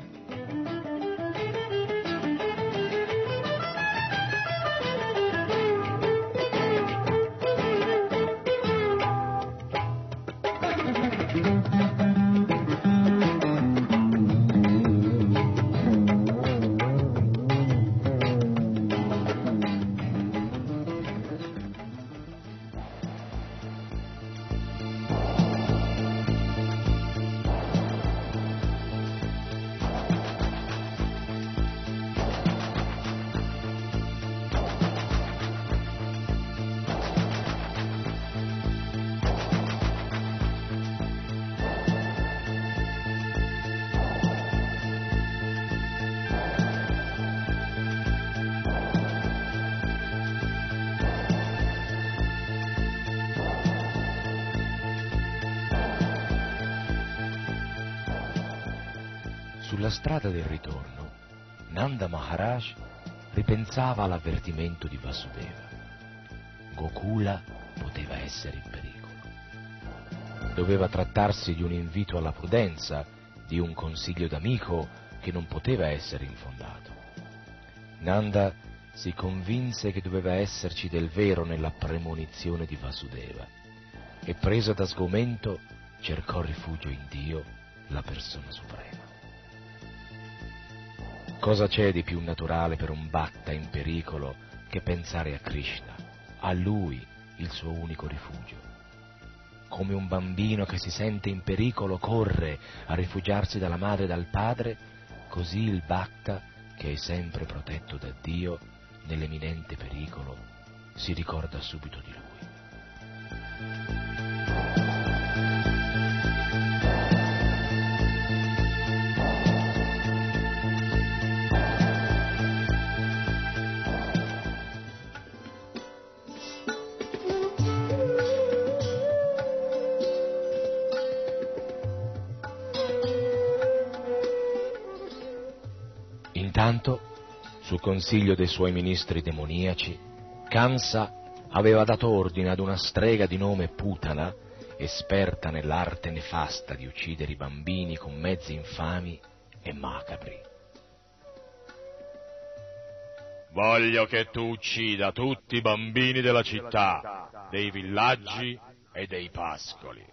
Speaker 8: Strada del ritorno, Nanda Maharaj ripensava all'avvertimento di Vasudeva. Gokula poteva essere in pericolo. Doveva trattarsi di un invito alla prudenza, di un consiglio d'amico che non poteva essere infondato. Nanda si convinse che doveva esserci del vero nella premonizione di Vasudeva e preso da sgomento cercò rifugio in Dio, la persona suprema. Cosa c'è di più naturale per un bhatta in pericolo che pensare a Krishna, a lui il suo unico rifugio? Come un bambino che si sente in pericolo corre a rifugiarsi dalla madre e dal padre, così il bhatta, che è sempre protetto da Dio, nell'eminente pericolo, si ricorda subito di lui. Consiglio dei suoi ministri demoniaci, Kansa aveva dato ordine ad una strega di nome Putana, esperta nell'arte nefasta di uccidere i bambini con mezzi infami e macabri.
Speaker 10: Voglio che tu uccida tutti i bambini della città, dei villaggi e dei pascoli.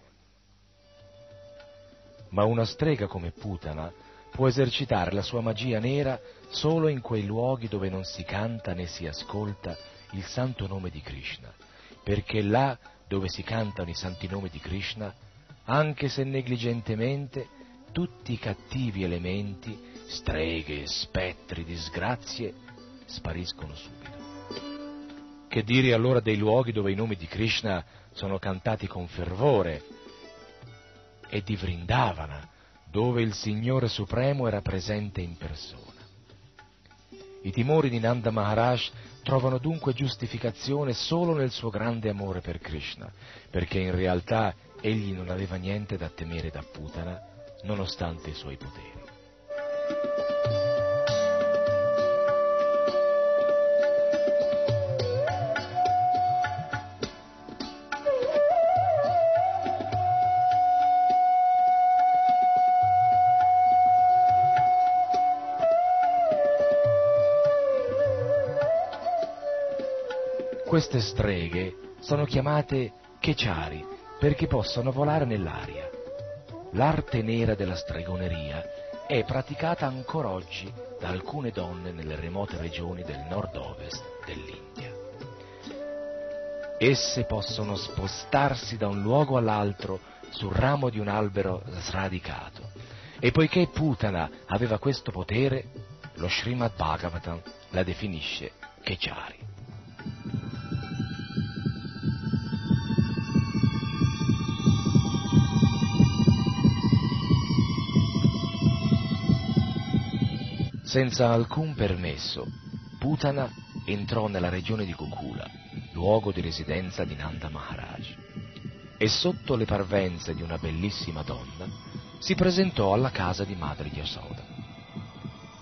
Speaker 8: Ma una strega come Putana può esercitare la sua magia nera solo in quei luoghi dove non si canta né si ascolta il santo nome di Krishna, perché là dove si cantano i santi nomi di Krishna, anche se negligentemente, tutti i cattivi elementi, streghe, spettri, disgrazie, spariscono subito. Che dire allora dei luoghi dove i nomi di Krishna sono cantati con fervore e di Vrindavana, dove il Signore Supremo era presente in persona. I timori di Nanda Maharaj trovano dunque giustificazione solo nel suo grande amore per Krishna, perché in realtà egli non aveva niente da temere da Putana, nonostante i suoi poteri. Queste streghe sono chiamate Kechari perché possono volare nell'aria. L'arte nera della stregoneria è praticata ancora oggi da alcune donne nelle remote regioni del nord-ovest dell'India. Esse possono spostarsi da un luogo all'altro sul ramo di un albero sradicato e poiché Putana aveva questo potere, lo Srimad Bhagavatam la definisce Kechari. Senza alcun permesso, Putana entrò nella regione di Gokula, luogo di residenza di Nanda Maharaj, e sotto le parvenze di una bellissima donna si presentò alla casa di madre Yasoda.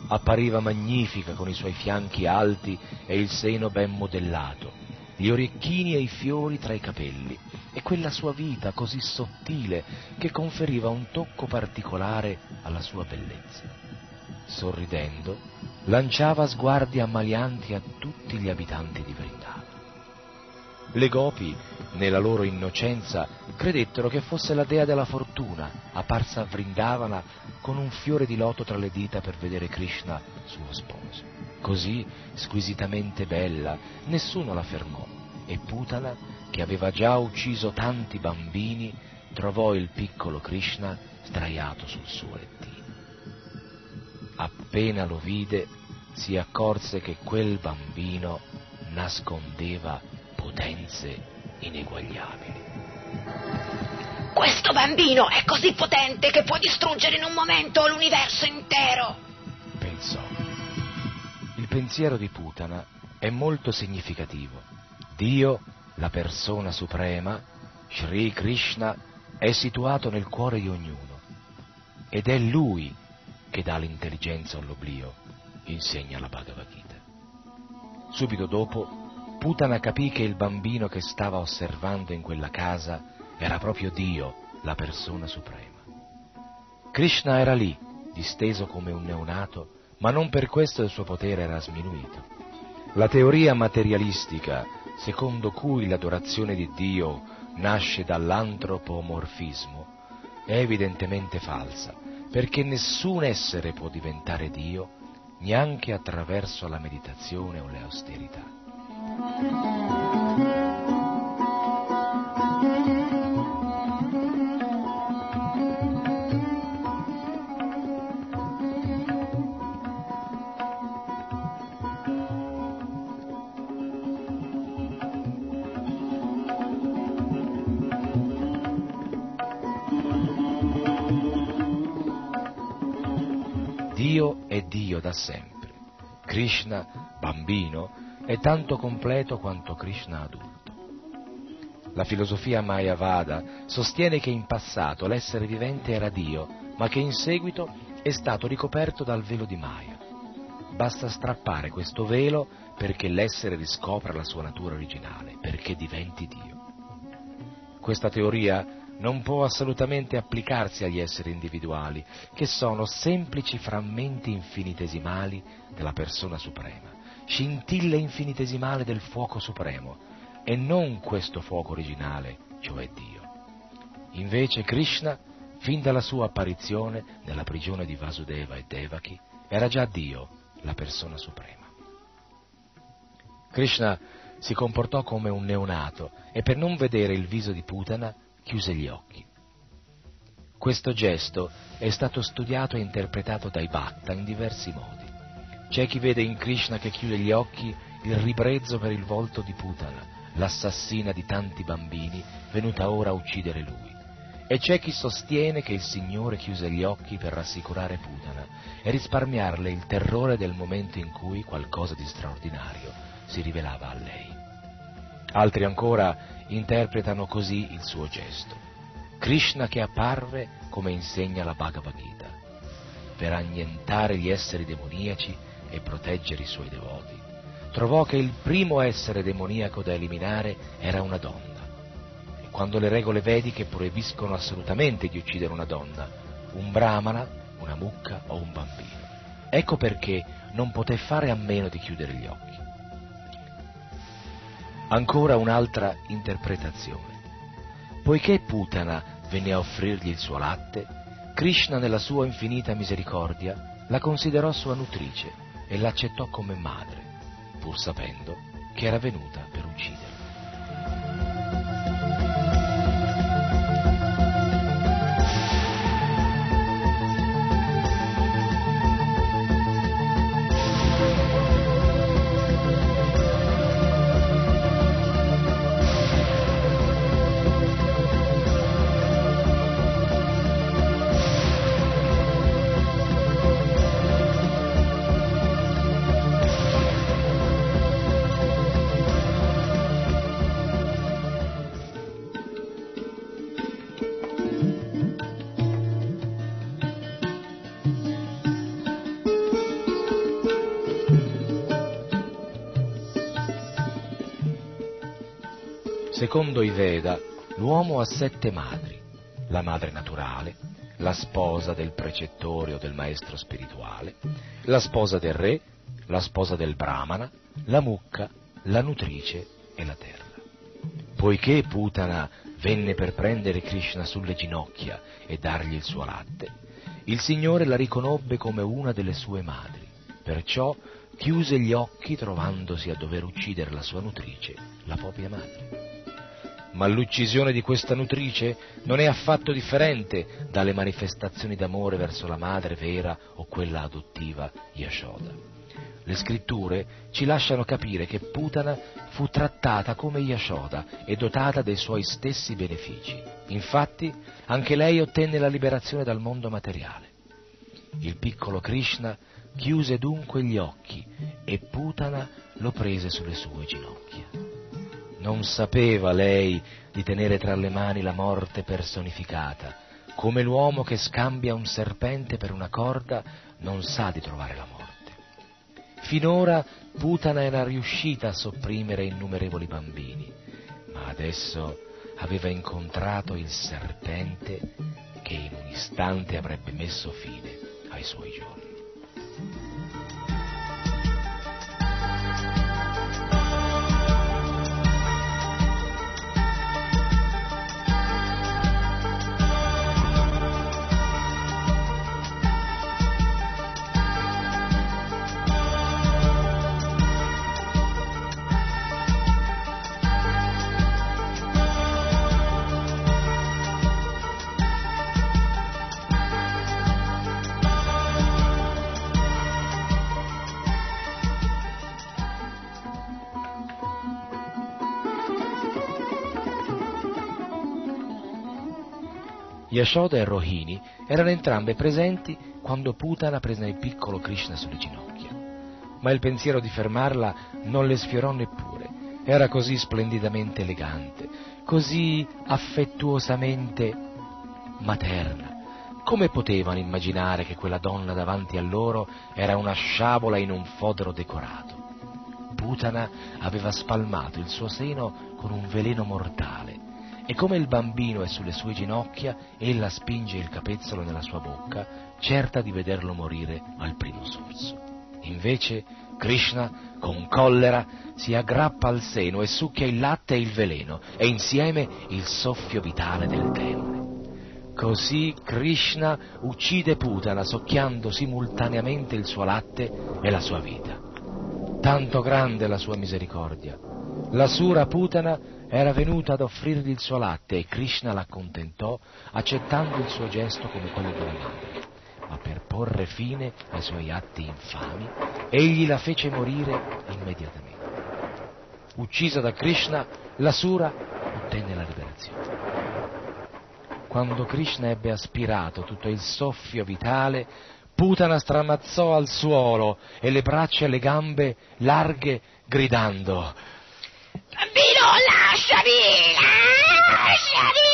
Speaker 8: Appariva magnifica con i suoi fianchi alti e il seno ben modellato, gli orecchini e i fiori tra i capelli e quella sua vita così sottile che conferiva un tocco particolare alla sua bellezza sorridendo, lanciava sguardi ammalianti a tutti gli abitanti di Vrindavana. Le gopi, nella loro innocenza, credettero che fosse la dea della fortuna, apparsa a Vrindavana con un fiore di loto tra le dita per vedere Krishna, suo sposo. Così squisitamente bella, nessuno la fermò e Putana, che aveva già ucciso tanti bambini, trovò il piccolo Krishna sdraiato sul suo lettino. Appena lo vide, si accorse che quel bambino nascondeva potenze ineguagliabili.
Speaker 11: Questo bambino è così potente che può distruggere in un momento l'universo intero,
Speaker 8: pensò. Il pensiero di Putana è molto significativo. Dio, la persona suprema, Sri Krishna, è situato nel cuore di ognuno ed è Lui che dà l'intelligenza all'oblio, insegna la Bhagavad Gita. Subito dopo, Putana capì che il bambino che stava osservando in quella casa era proprio Dio, la persona suprema. Krishna era lì, disteso come un neonato, ma non per questo il suo potere era sminuito. La teoria materialistica, secondo cui l'adorazione di Dio nasce dall'antropomorfismo, è evidentemente falsa, perché nessun essere può diventare Dio neanche attraverso la meditazione o le austerità. Dio da sempre. Krishna, bambino, è tanto completo quanto Krishna adulto. La filosofia Mayavada sostiene che in passato l'essere vivente era Dio, ma che in seguito è stato ricoperto dal velo di Maya. Basta strappare questo velo perché l'essere riscopra la sua natura originale, perché diventi Dio. Questa teoria non può assolutamente applicarsi agli esseri individuali, che sono semplici frammenti infinitesimali della persona suprema, scintille infinitesimali del fuoco supremo, e non questo fuoco originale, cioè Dio. Invece Krishna, fin dalla sua apparizione nella prigione di Vasudeva e Devaki, era già Dio, la persona suprema. Krishna si comportò come un neonato e per non vedere il viso di Putana chiuse gli occhi. Questo gesto è stato studiato e interpretato dai Bhatta in diversi modi. C'è chi vede in Krishna che chiude gli occhi il ribrezzo per il volto di Putana, l'assassina di tanti bambini venuta ora a uccidere lui. E c'è chi sostiene che il Signore chiuse gli occhi per rassicurare Putana e risparmiarle il terrore del momento in cui qualcosa di straordinario si rivelava a lei. Altri ancora interpretano così il suo gesto. Krishna che apparve come insegna la Bhagavad Gita, per annientare gli esseri demoniaci e proteggere i suoi devoti, trovò che il primo essere demoniaco da eliminare era una donna. E quando le regole vediche proibiscono assolutamente di uccidere una donna, un brahmana, una mucca o un bambino. Ecco perché non poté fare a meno di chiudere gli occhi. Ancora un'altra interpretazione. Poiché Putana venne a offrirgli il suo latte, Krishna nella sua infinita misericordia la considerò sua nutrice e l'accettò come madre, pur sapendo che era venuta per ucciderlo. Secondo i Veda, l'uomo ha sette madri, la madre naturale, la sposa del precettore o del maestro spirituale, la sposa del re, la sposa del brahmana, la mucca, la nutrice e la terra. Poiché Putana venne per prendere Krishna sulle ginocchia e dargli il suo latte, il Signore la riconobbe come una delle sue madri, perciò chiuse gli occhi trovandosi a dover uccidere la sua nutrice, la propria madre ma l'uccisione di questa nutrice non è affatto differente dalle manifestazioni d'amore verso la madre vera o quella adottiva Yashoda. Le scritture ci lasciano capire che Putana fu trattata come Yashoda e dotata dei suoi stessi benefici. Infatti, anche lei ottenne la liberazione dal mondo materiale. Il piccolo Krishna chiuse dunque gli occhi e Putana lo prese sulle sue ginocchia. Non sapeva lei di tenere tra le mani la morte personificata, come l'uomo che scambia un serpente per una corda non sa di trovare la morte. Finora Putana era riuscita a sopprimere innumerevoli bambini, ma adesso aveva incontrato il serpente che in un istante avrebbe messo fine ai suoi giorni. Yashoda e Rohini erano entrambe presenti quando Putana prese il piccolo Krishna sulle ginocchia. Ma il pensiero di fermarla non le sfiorò neppure. Era così splendidamente elegante, così affettuosamente materna. Come potevano immaginare che quella donna davanti a loro era una sciabola in un fodero decorato? Putana aveva spalmato il suo seno con un veleno mortale e come il bambino è sulle sue ginocchia, ella spinge il capezzolo nella sua bocca, certa di vederlo morire al primo sorso. Invece Krishna, con collera, si aggrappa al seno e succhia il latte e il veleno, e insieme il soffio vitale del demone. Così Krishna uccide Putana socchiando simultaneamente il suo latte e la sua vita. Tanto grande la sua misericordia. La Sura Putana era venuta ad offrirgli il suo latte e Krishna l'accontentò accettando il suo gesto come quello una madre. Ma per porre fine ai suoi atti infami, egli la fece morire immediatamente. Uccisa da Krishna, la Sura ottenne la liberazione. Quando Krishna ebbe aspirato tutto il soffio vitale, Putana stramazzò al suolo e le braccia e le gambe larghe gridando
Speaker 11: Bambino, lasciami! Lasciami!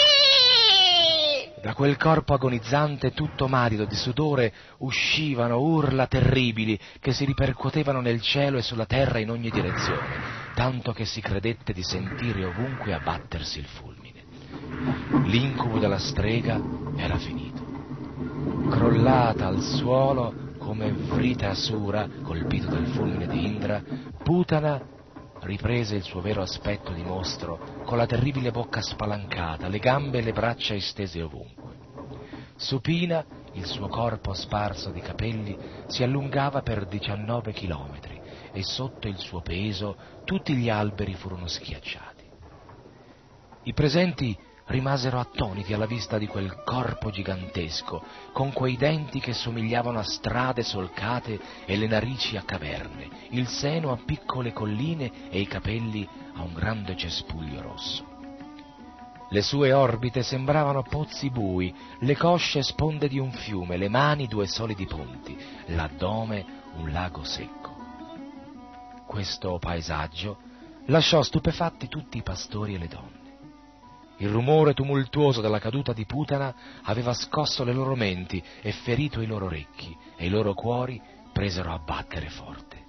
Speaker 8: Da quel corpo agonizzante tutto marido di sudore uscivano urla terribili che si ripercuotevano nel cielo e sulla terra in ogni direzione, tanto che si credette di sentire ovunque abbattersi il fulmine. L'incubo della strega era finito. Crollata al suolo come Vrita Asura, colpito dal fulmine di Indra, Putana riprese il suo vero aspetto di mostro, con la terribile bocca spalancata, le gambe e le braccia estese ovunque. Supina, il suo corpo sparso di capelli, si allungava per 19 chilometri e sotto il suo peso tutti gli alberi furono schiacciati. I presenti rimasero attoniti alla vista di quel corpo gigantesco, con quei denti che somigliavano a strade solcate e le narici a caverne, il seno a piccole colline e i capelli a un grande cespuglio rosso. Le sue orbite sembravano pozzi bui, le cosce sponde di un fiume, le mani due solidi ponti, l'addome un lago secco. Questo paesaggio lasciò stupefatti tutti i pastori e le donne. Il rumore tumultuoso della caduta di Putana aveva scosso le loro menti e ferito i loro orecchi, e i loro cuori presero a battere forte.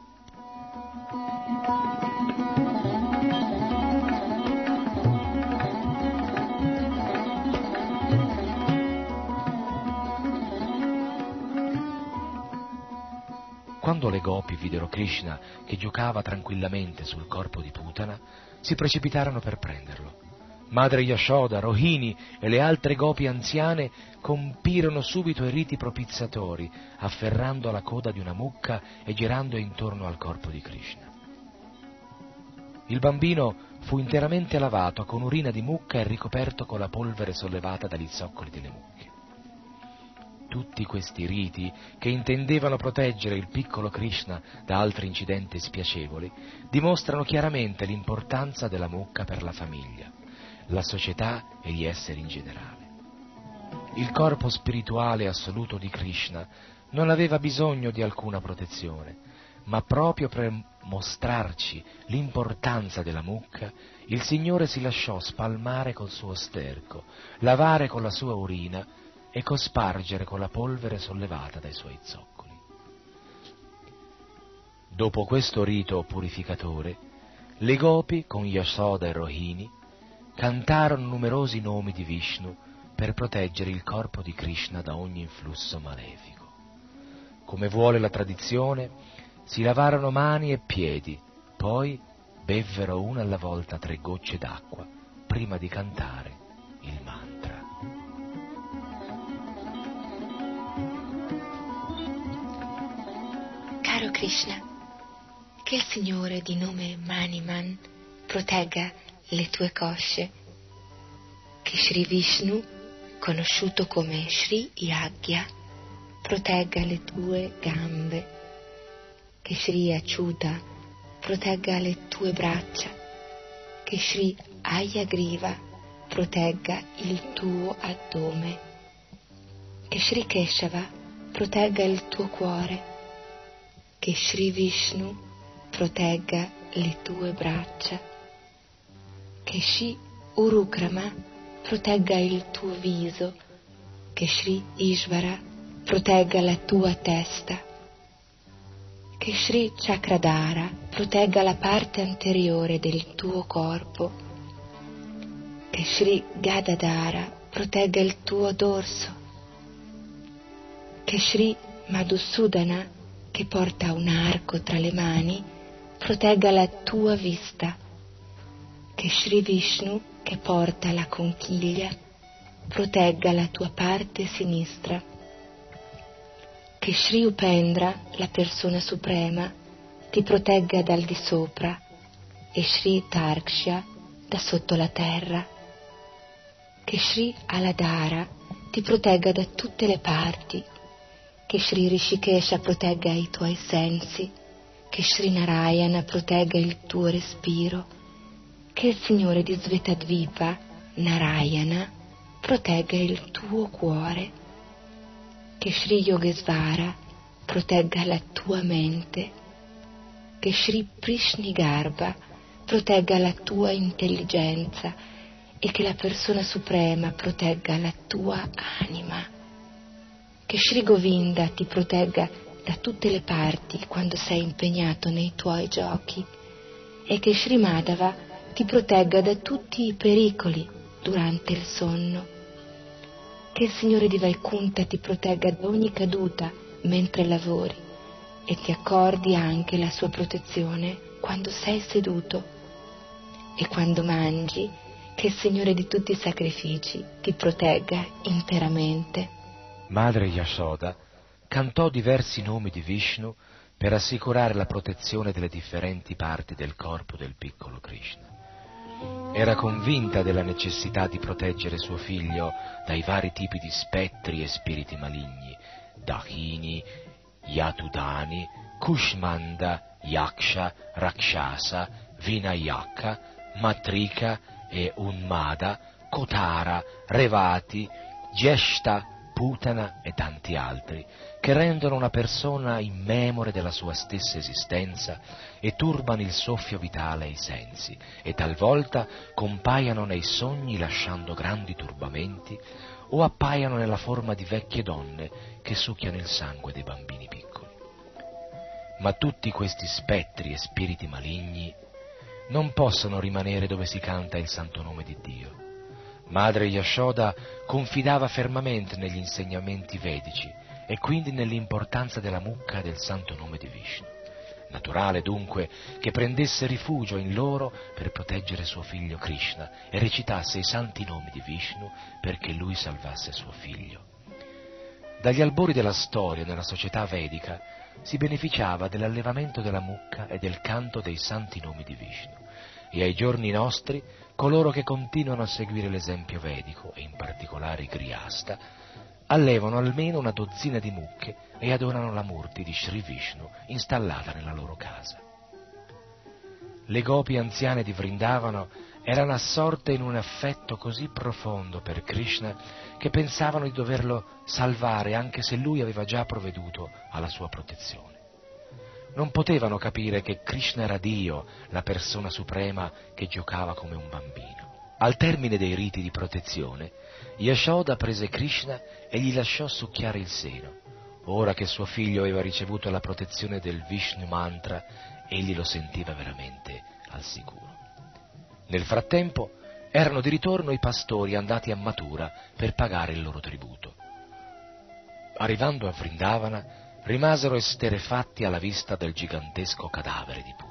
Speaker 8: Quando le gopi videro Krishna che giocava tranquillamente sul corpo di Putana, si precipitarono per prenderlo. Madre Yashoda, Rohini e le altre gopi anziane compirono subito i riti propiziatori, afferrando la coda di una mucca e girando intorno al corpo di Krishna. Il bambino fu interamente lavato con urina di mucca e ricoperto con la polvere sollevata dagli zoccoli delle mucche. Tutti questi riti, che intendevano proteggere il piccolo Krishna da altri incidenti spiacevoli, dimostrano chiaramente l'importanza della mucca per la famiglia la società e gli esseri in generale. Il corpo spirituale assoluto di Krishna non aveva bisogno di alcuna protezione, ma proprio per mostrarci l'importanza della mucca, il Signore si lasciò spalmare col suo sterco, lavare con la sua urina e cospargere con la polvere sollevata dai suoi zoccoli. Dopo questo rito purificatore, le gopi con Yasoda e Rohini cantarono numerosi nomi di Vishnu per proteggere il corpo di Krishna da ogni influsso malefico. Come vuole la tradizione, si lavarono mani e piedi, poi bevvero una alla volta tre gocce d'acqua prima di cantare il mantra.
Speaker 12: Caro Krishna, che il Signore di nome Maniman protegga le tue cosce, che Sri Vishnu, conosciuto come Sri Yagya, protegga le tue gambe, che Sri Acciuta protegga le tue braccia, che Sri Ayagriva protegga il tuo addome, che Sri Keshava protegga il tuo cuore, che Sri Vishnu protegga le tue braccia, che Sri Urukrama protegga il tuo viso, che Sri Ishvara protegga la tua testa, che Sri Chakradara protegga la parte anteriore del tuo corpo, che Sri Gadadara protegga il tuo dorso, che Sri Madhusudana, che porta un arco tra le mani, protegga la tua vista, che Sri Vishnu, che porta la conchiglia, protegga la tua parte sinistra, che Sri Upendra, la persona suprema, ti protegga dal di sopra e Sri Tarksha da sotto la terra, che Sri Aladara ti protegga da tutte le parti, che Sri Rishikesha protegga i tuoi sensi, che Sri Narayana protegga il tuo respiro, che il Signore di Svetadvipa, Narayana, protegga il tuo cuore, che Sri Yogesvara protegga la tua mente, che Sri Prishnigarbha protegga la tua intelligenza. E che la persona suprema protegga la tua anima, che Sri Govinda ti protegga da tutte le parti quando sei impegnato nei tuoi giochi. E che Sri Madhava ti protegga da tutti i pericoli durante il sonno. Che il Signore di Vaikunta ti protegga da ogni caduta mentre lavori e ti accordi anche la sua protezione quando sei seduto e quando mangi, che il Signore di tutti i sacrifici ti protegga interamente.
Speaker 8: Madre Yashoda cantò diversi nomi di Vishnu per assicurare la protezione delle differenti parti del corpo del piccolo Krishna. Era convinta della necessità di proteggere suo figlio dai vari tipi di spettri e spiriti maligni, Dahini, Yatudani, Kushmanda, Yaksha, Rakshasa, Vinayaka, Matrika e Unmada, Kotara, Revati, Jeshta, Putana e tanti altri, che rendono una persona immemore della sua stessa esistenza e turbano il soffio vitale ai sensi e talvolta compaiono nei sogni lasciando grandi turbamenti o appaiano nella forma di vecchie donne che succhiano il sangue dei bambini piccoli. Ma tutti questi spettri e spiriti maligni non possono rimanere dove si canta il santo nome di Dio. Madre Yashoda confidava fermamente negli insegnamenti vedici e quindi nell'importanza della mucca del santo nome di Vishnu. Naturale dunque che prendesse rifugio in loro per proteggere suo figlio Krishna e recitasse i santi nomi di Vishnu perché lui salvasse suo figlio. Dagli albori della storia nella società vedica si beneficiava dell'allevamento della mucca e del canto dei santi nomi di Vishnu e ai giorni nostri coloro che continuano a seguire l'esempio vedico, e in particolare i Grihasta, allevano almeno una dozzina di mucche e adorano la murti di Sri Vishnu installata nella loro casa. Le gopi anziane di Vrindavano erano assorte in un affetto così profondo per Krishna che pensavano di doverlo salvare anche se lui aveva già provveduto alla sua protezione. Non potevano capire che Krishna era Dio, la persona suprema che giocava come un bambino. Al termine dei riti di protezione, Yashoda prese Krishna e gli lasciò succhiare il seno. Ora che suo figlio aveva ricevuto la protezione del Vishnu mantra, egli lo sentiva veramente al sicuro. Nel frattempo erano di ritorno i pastori andati a Matura per pagare il loro tributo. Arrivando a Vrindavana, rimasero esterefatti alla vista del gigantesco cadavere di Putana.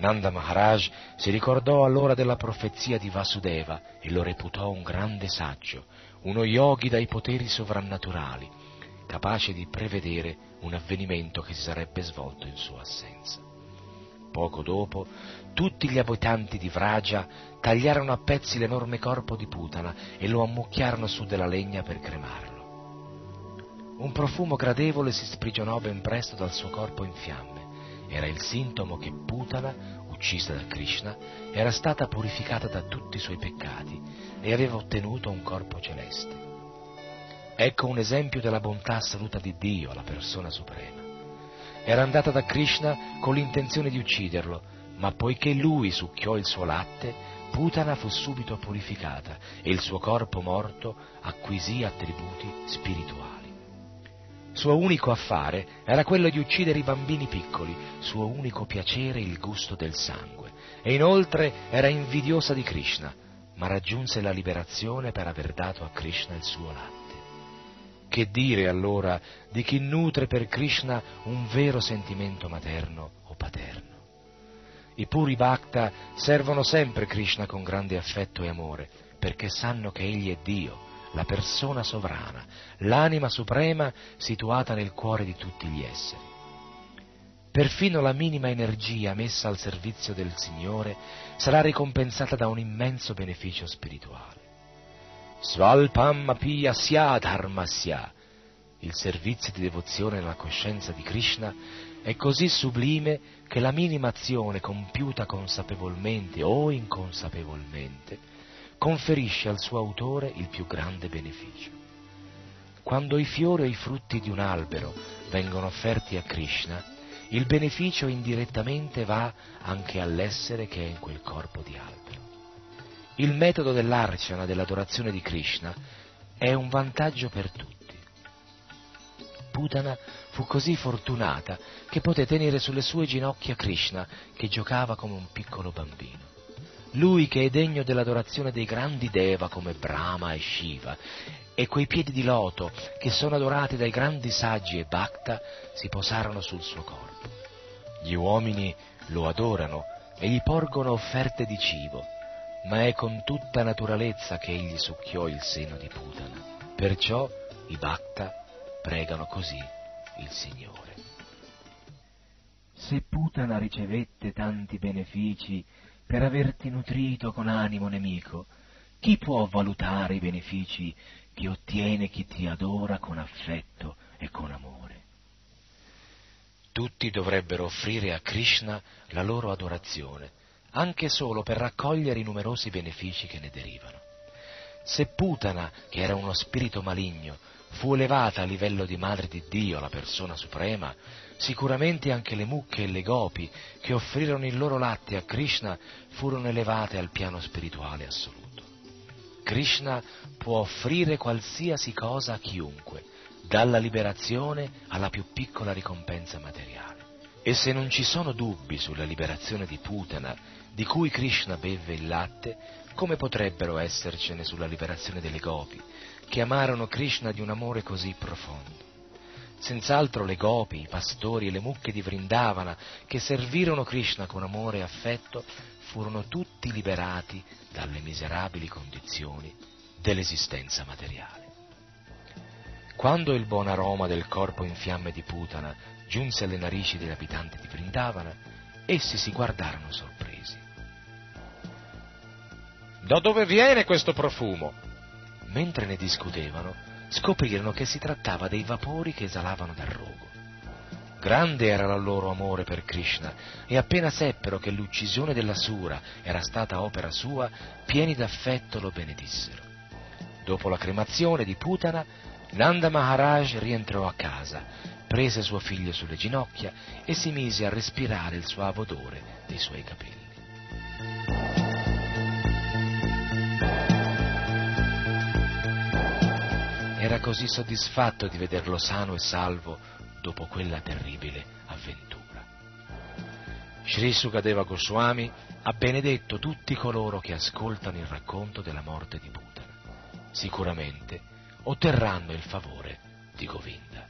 Speaker 8: Nanda Maharaj si ricordò allora della profezia di Vasudeva e lo reputò un grande saggio, uno yogi dai poteri sovrannaturali, capace di prevedere un avvenimento che si sarebbe svolto in sua assenza. Poco dopo, tutti gli abitanti di Vraja tagliarono a pezzi l'enorme corpo di Putana e lo ammucchiarono su della legna per cremarlo. Un profumo gradevole si sprigionò ben presto dal suo corpo in fiamme. Era il sintomo che Putana, uccisa da Krishna, era stata purificata da tutti i suoi peccati e aveva ottenuto un corpo celeste. Ecco un esempio della bontà assoluta di Dio, la persona suprema. Era andata da Krishna con l'intenzione di ucciderlo, ma poiché lui succhiò il suo latte, Putana fu subito purificata e il suo corpo morto acquisì attributi spirituali. Suo unico affare era quello di uccidere i bambini piccoli, suo unico piacere il gusto del sangue, e inoltre era invidiosa di Krishna, ma raggiunse la liberazione per aver dato a Krishna il suo latte. Che dire allora di chi nutre per Krishna un vero sentimento materno o paterno? I puri bhakta servono sempre Krishna con grande affetto e amore, perché sanno che Egli è Dio, la persona sovrana, l'anima suprema situata nel cuore di tutti gli esseri. Perfino la minima energia messa al servizio del Signore sarà ricompensata da un immenso beneficio spirituale. Svalpam api asya dharmasya. Il servizio di devozione alla coscienza di Krishna è così sublime che la minima azione compiuta consapevolmente o inconsapevolmente conferisce al suo autore il più grande beneficio. Quando i fiori o i frutti di un albero vengono offerti a Krishna, il beneficio indirettamente va anche all'essere che è in quel corpo di albero. Il metodo dell'arciana, dell'adorazione di Krishna, è un vantaggio per tutti. Putana fu così fortunata che poté tenere sulle sue ginocchia Krishna, che giocava come un piccolo bambino. Lui che è degno dell'adorazione dei grandi Deva come Brahma e Shiva, e quei piedi di loto che sono adorati dai grandi saggi e Bhakta si posarono sul suo corpo. Gli uomini lo adorano e gli porgono offerte di cibo, ma è con tutta naturalezza che egli succhiò il seno di Putana. Perciò i Bhakta pregano così il Signore.
Speaker 13: Se Putana ricevette tanti benefici per averti nutrito con animo nemico, chi può valutare i benefici che ottiene chi ti adora con affetto e con amore?
Speaker 8: Tutti dovrebbero offrire a Krishna la loro adorazione, anche solo per raccogliere i numerosi benefici che ne derivano. Se Putana, che era uno spirito maligno, fu elevata a livello di madre di Dio, la persona suprema, sicuramente anche le mucche e le gopi che offrirono il loro latte a Krishna furono elevate al piano spirituale assoluto. Krishna può offrire qualsiasi cosa a chiunque, dalla liberazione alla più piccola ricompensa materiale. E se non ci sono dubbi sulla liberazione di Putana, di cui Krishna beve il latte, come potrebbero essercene sulla liberazione delle gopi, che amarono Krishna di un amore così profondo? Senz'altro le gopi, i pastori e le mucche di Vrindavana, che servirono Krishna con amore e affetto, furono tutti liberati dalle miserabili condizioni dell'esistenza materiale. Quando il buon aroma del corpo in fiamme di Putana giunse alle narici degli abitanti di Vrindavana, essi si guardarono sorpresi.
Speaker 10: Da dove viene questo profumo?
Speaker 8: Mentre ne discutevano, scoprirono che si trattava dei vapori che esalavano dal rogo. Grande era il loro amore per Krishna e appena seppero che l'uccisione della Sura era stata opera sua, pieni d'affetto lo benedissero. Dopo la cremazione di Putana, Nanda Maharaj rientrò a casa, prese suo figlio sulle ginocchia e si mise a respirare il suave odore dei suoi capelli. Così soddisfatto di vederlo sano e salvo dopo quella terribile avventura. Sri Sukadeva Goswami ha benedetto tutti coloro che ascoltano il racconto della morte di Buddha. Sicuramente otterranno il favore di Govinda.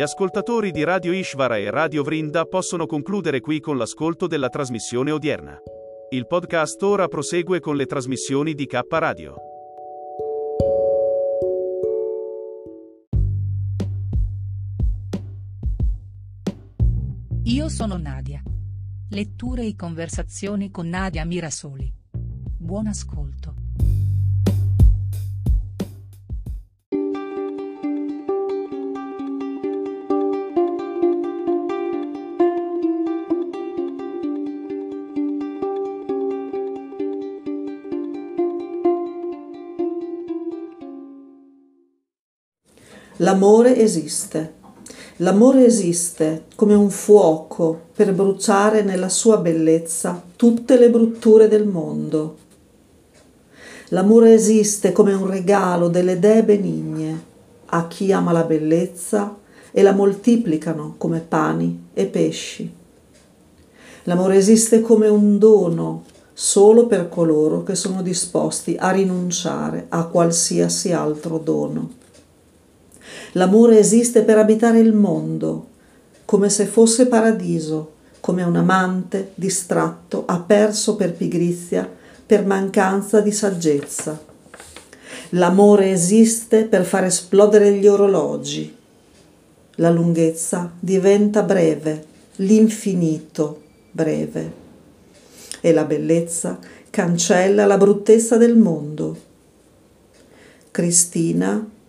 Speaker 14: Gli ascoltatori di Radio Ishvara e Radio Vrinda possono concludere qui con l'ascolto della trasmissione odierna. Il podcast ora prosegue con le trasmissioni di K Radio.
Speaker 15: Io sono Nadia. Letture e conversazioni con Nadia Mirasoli. Buon ascolto.
Speaker 16: L'amore esiste. L'amore esiste come un fuoco per bruciare nella sua bellezza tutte le brutture del mondo. L'amore esiste come un regalo delle dee benigne a chi ama la bellezza e la moltiplicano come pani e pesci. L'amore esiste come un dono solo per coloro che sono disposti a rinunciare a qualsiasi altro dono. L'amore esiste per abitare il mondo, come se fosse paradiso, come un amante distratto ha perso per pigrizia, per mancanza di saggezza. L'amore esiste per far esplodere gli orologi. La lunghezza diventa breve, l'infinito breve. E la bellezza cancella la bruttezza del mondo. Cristina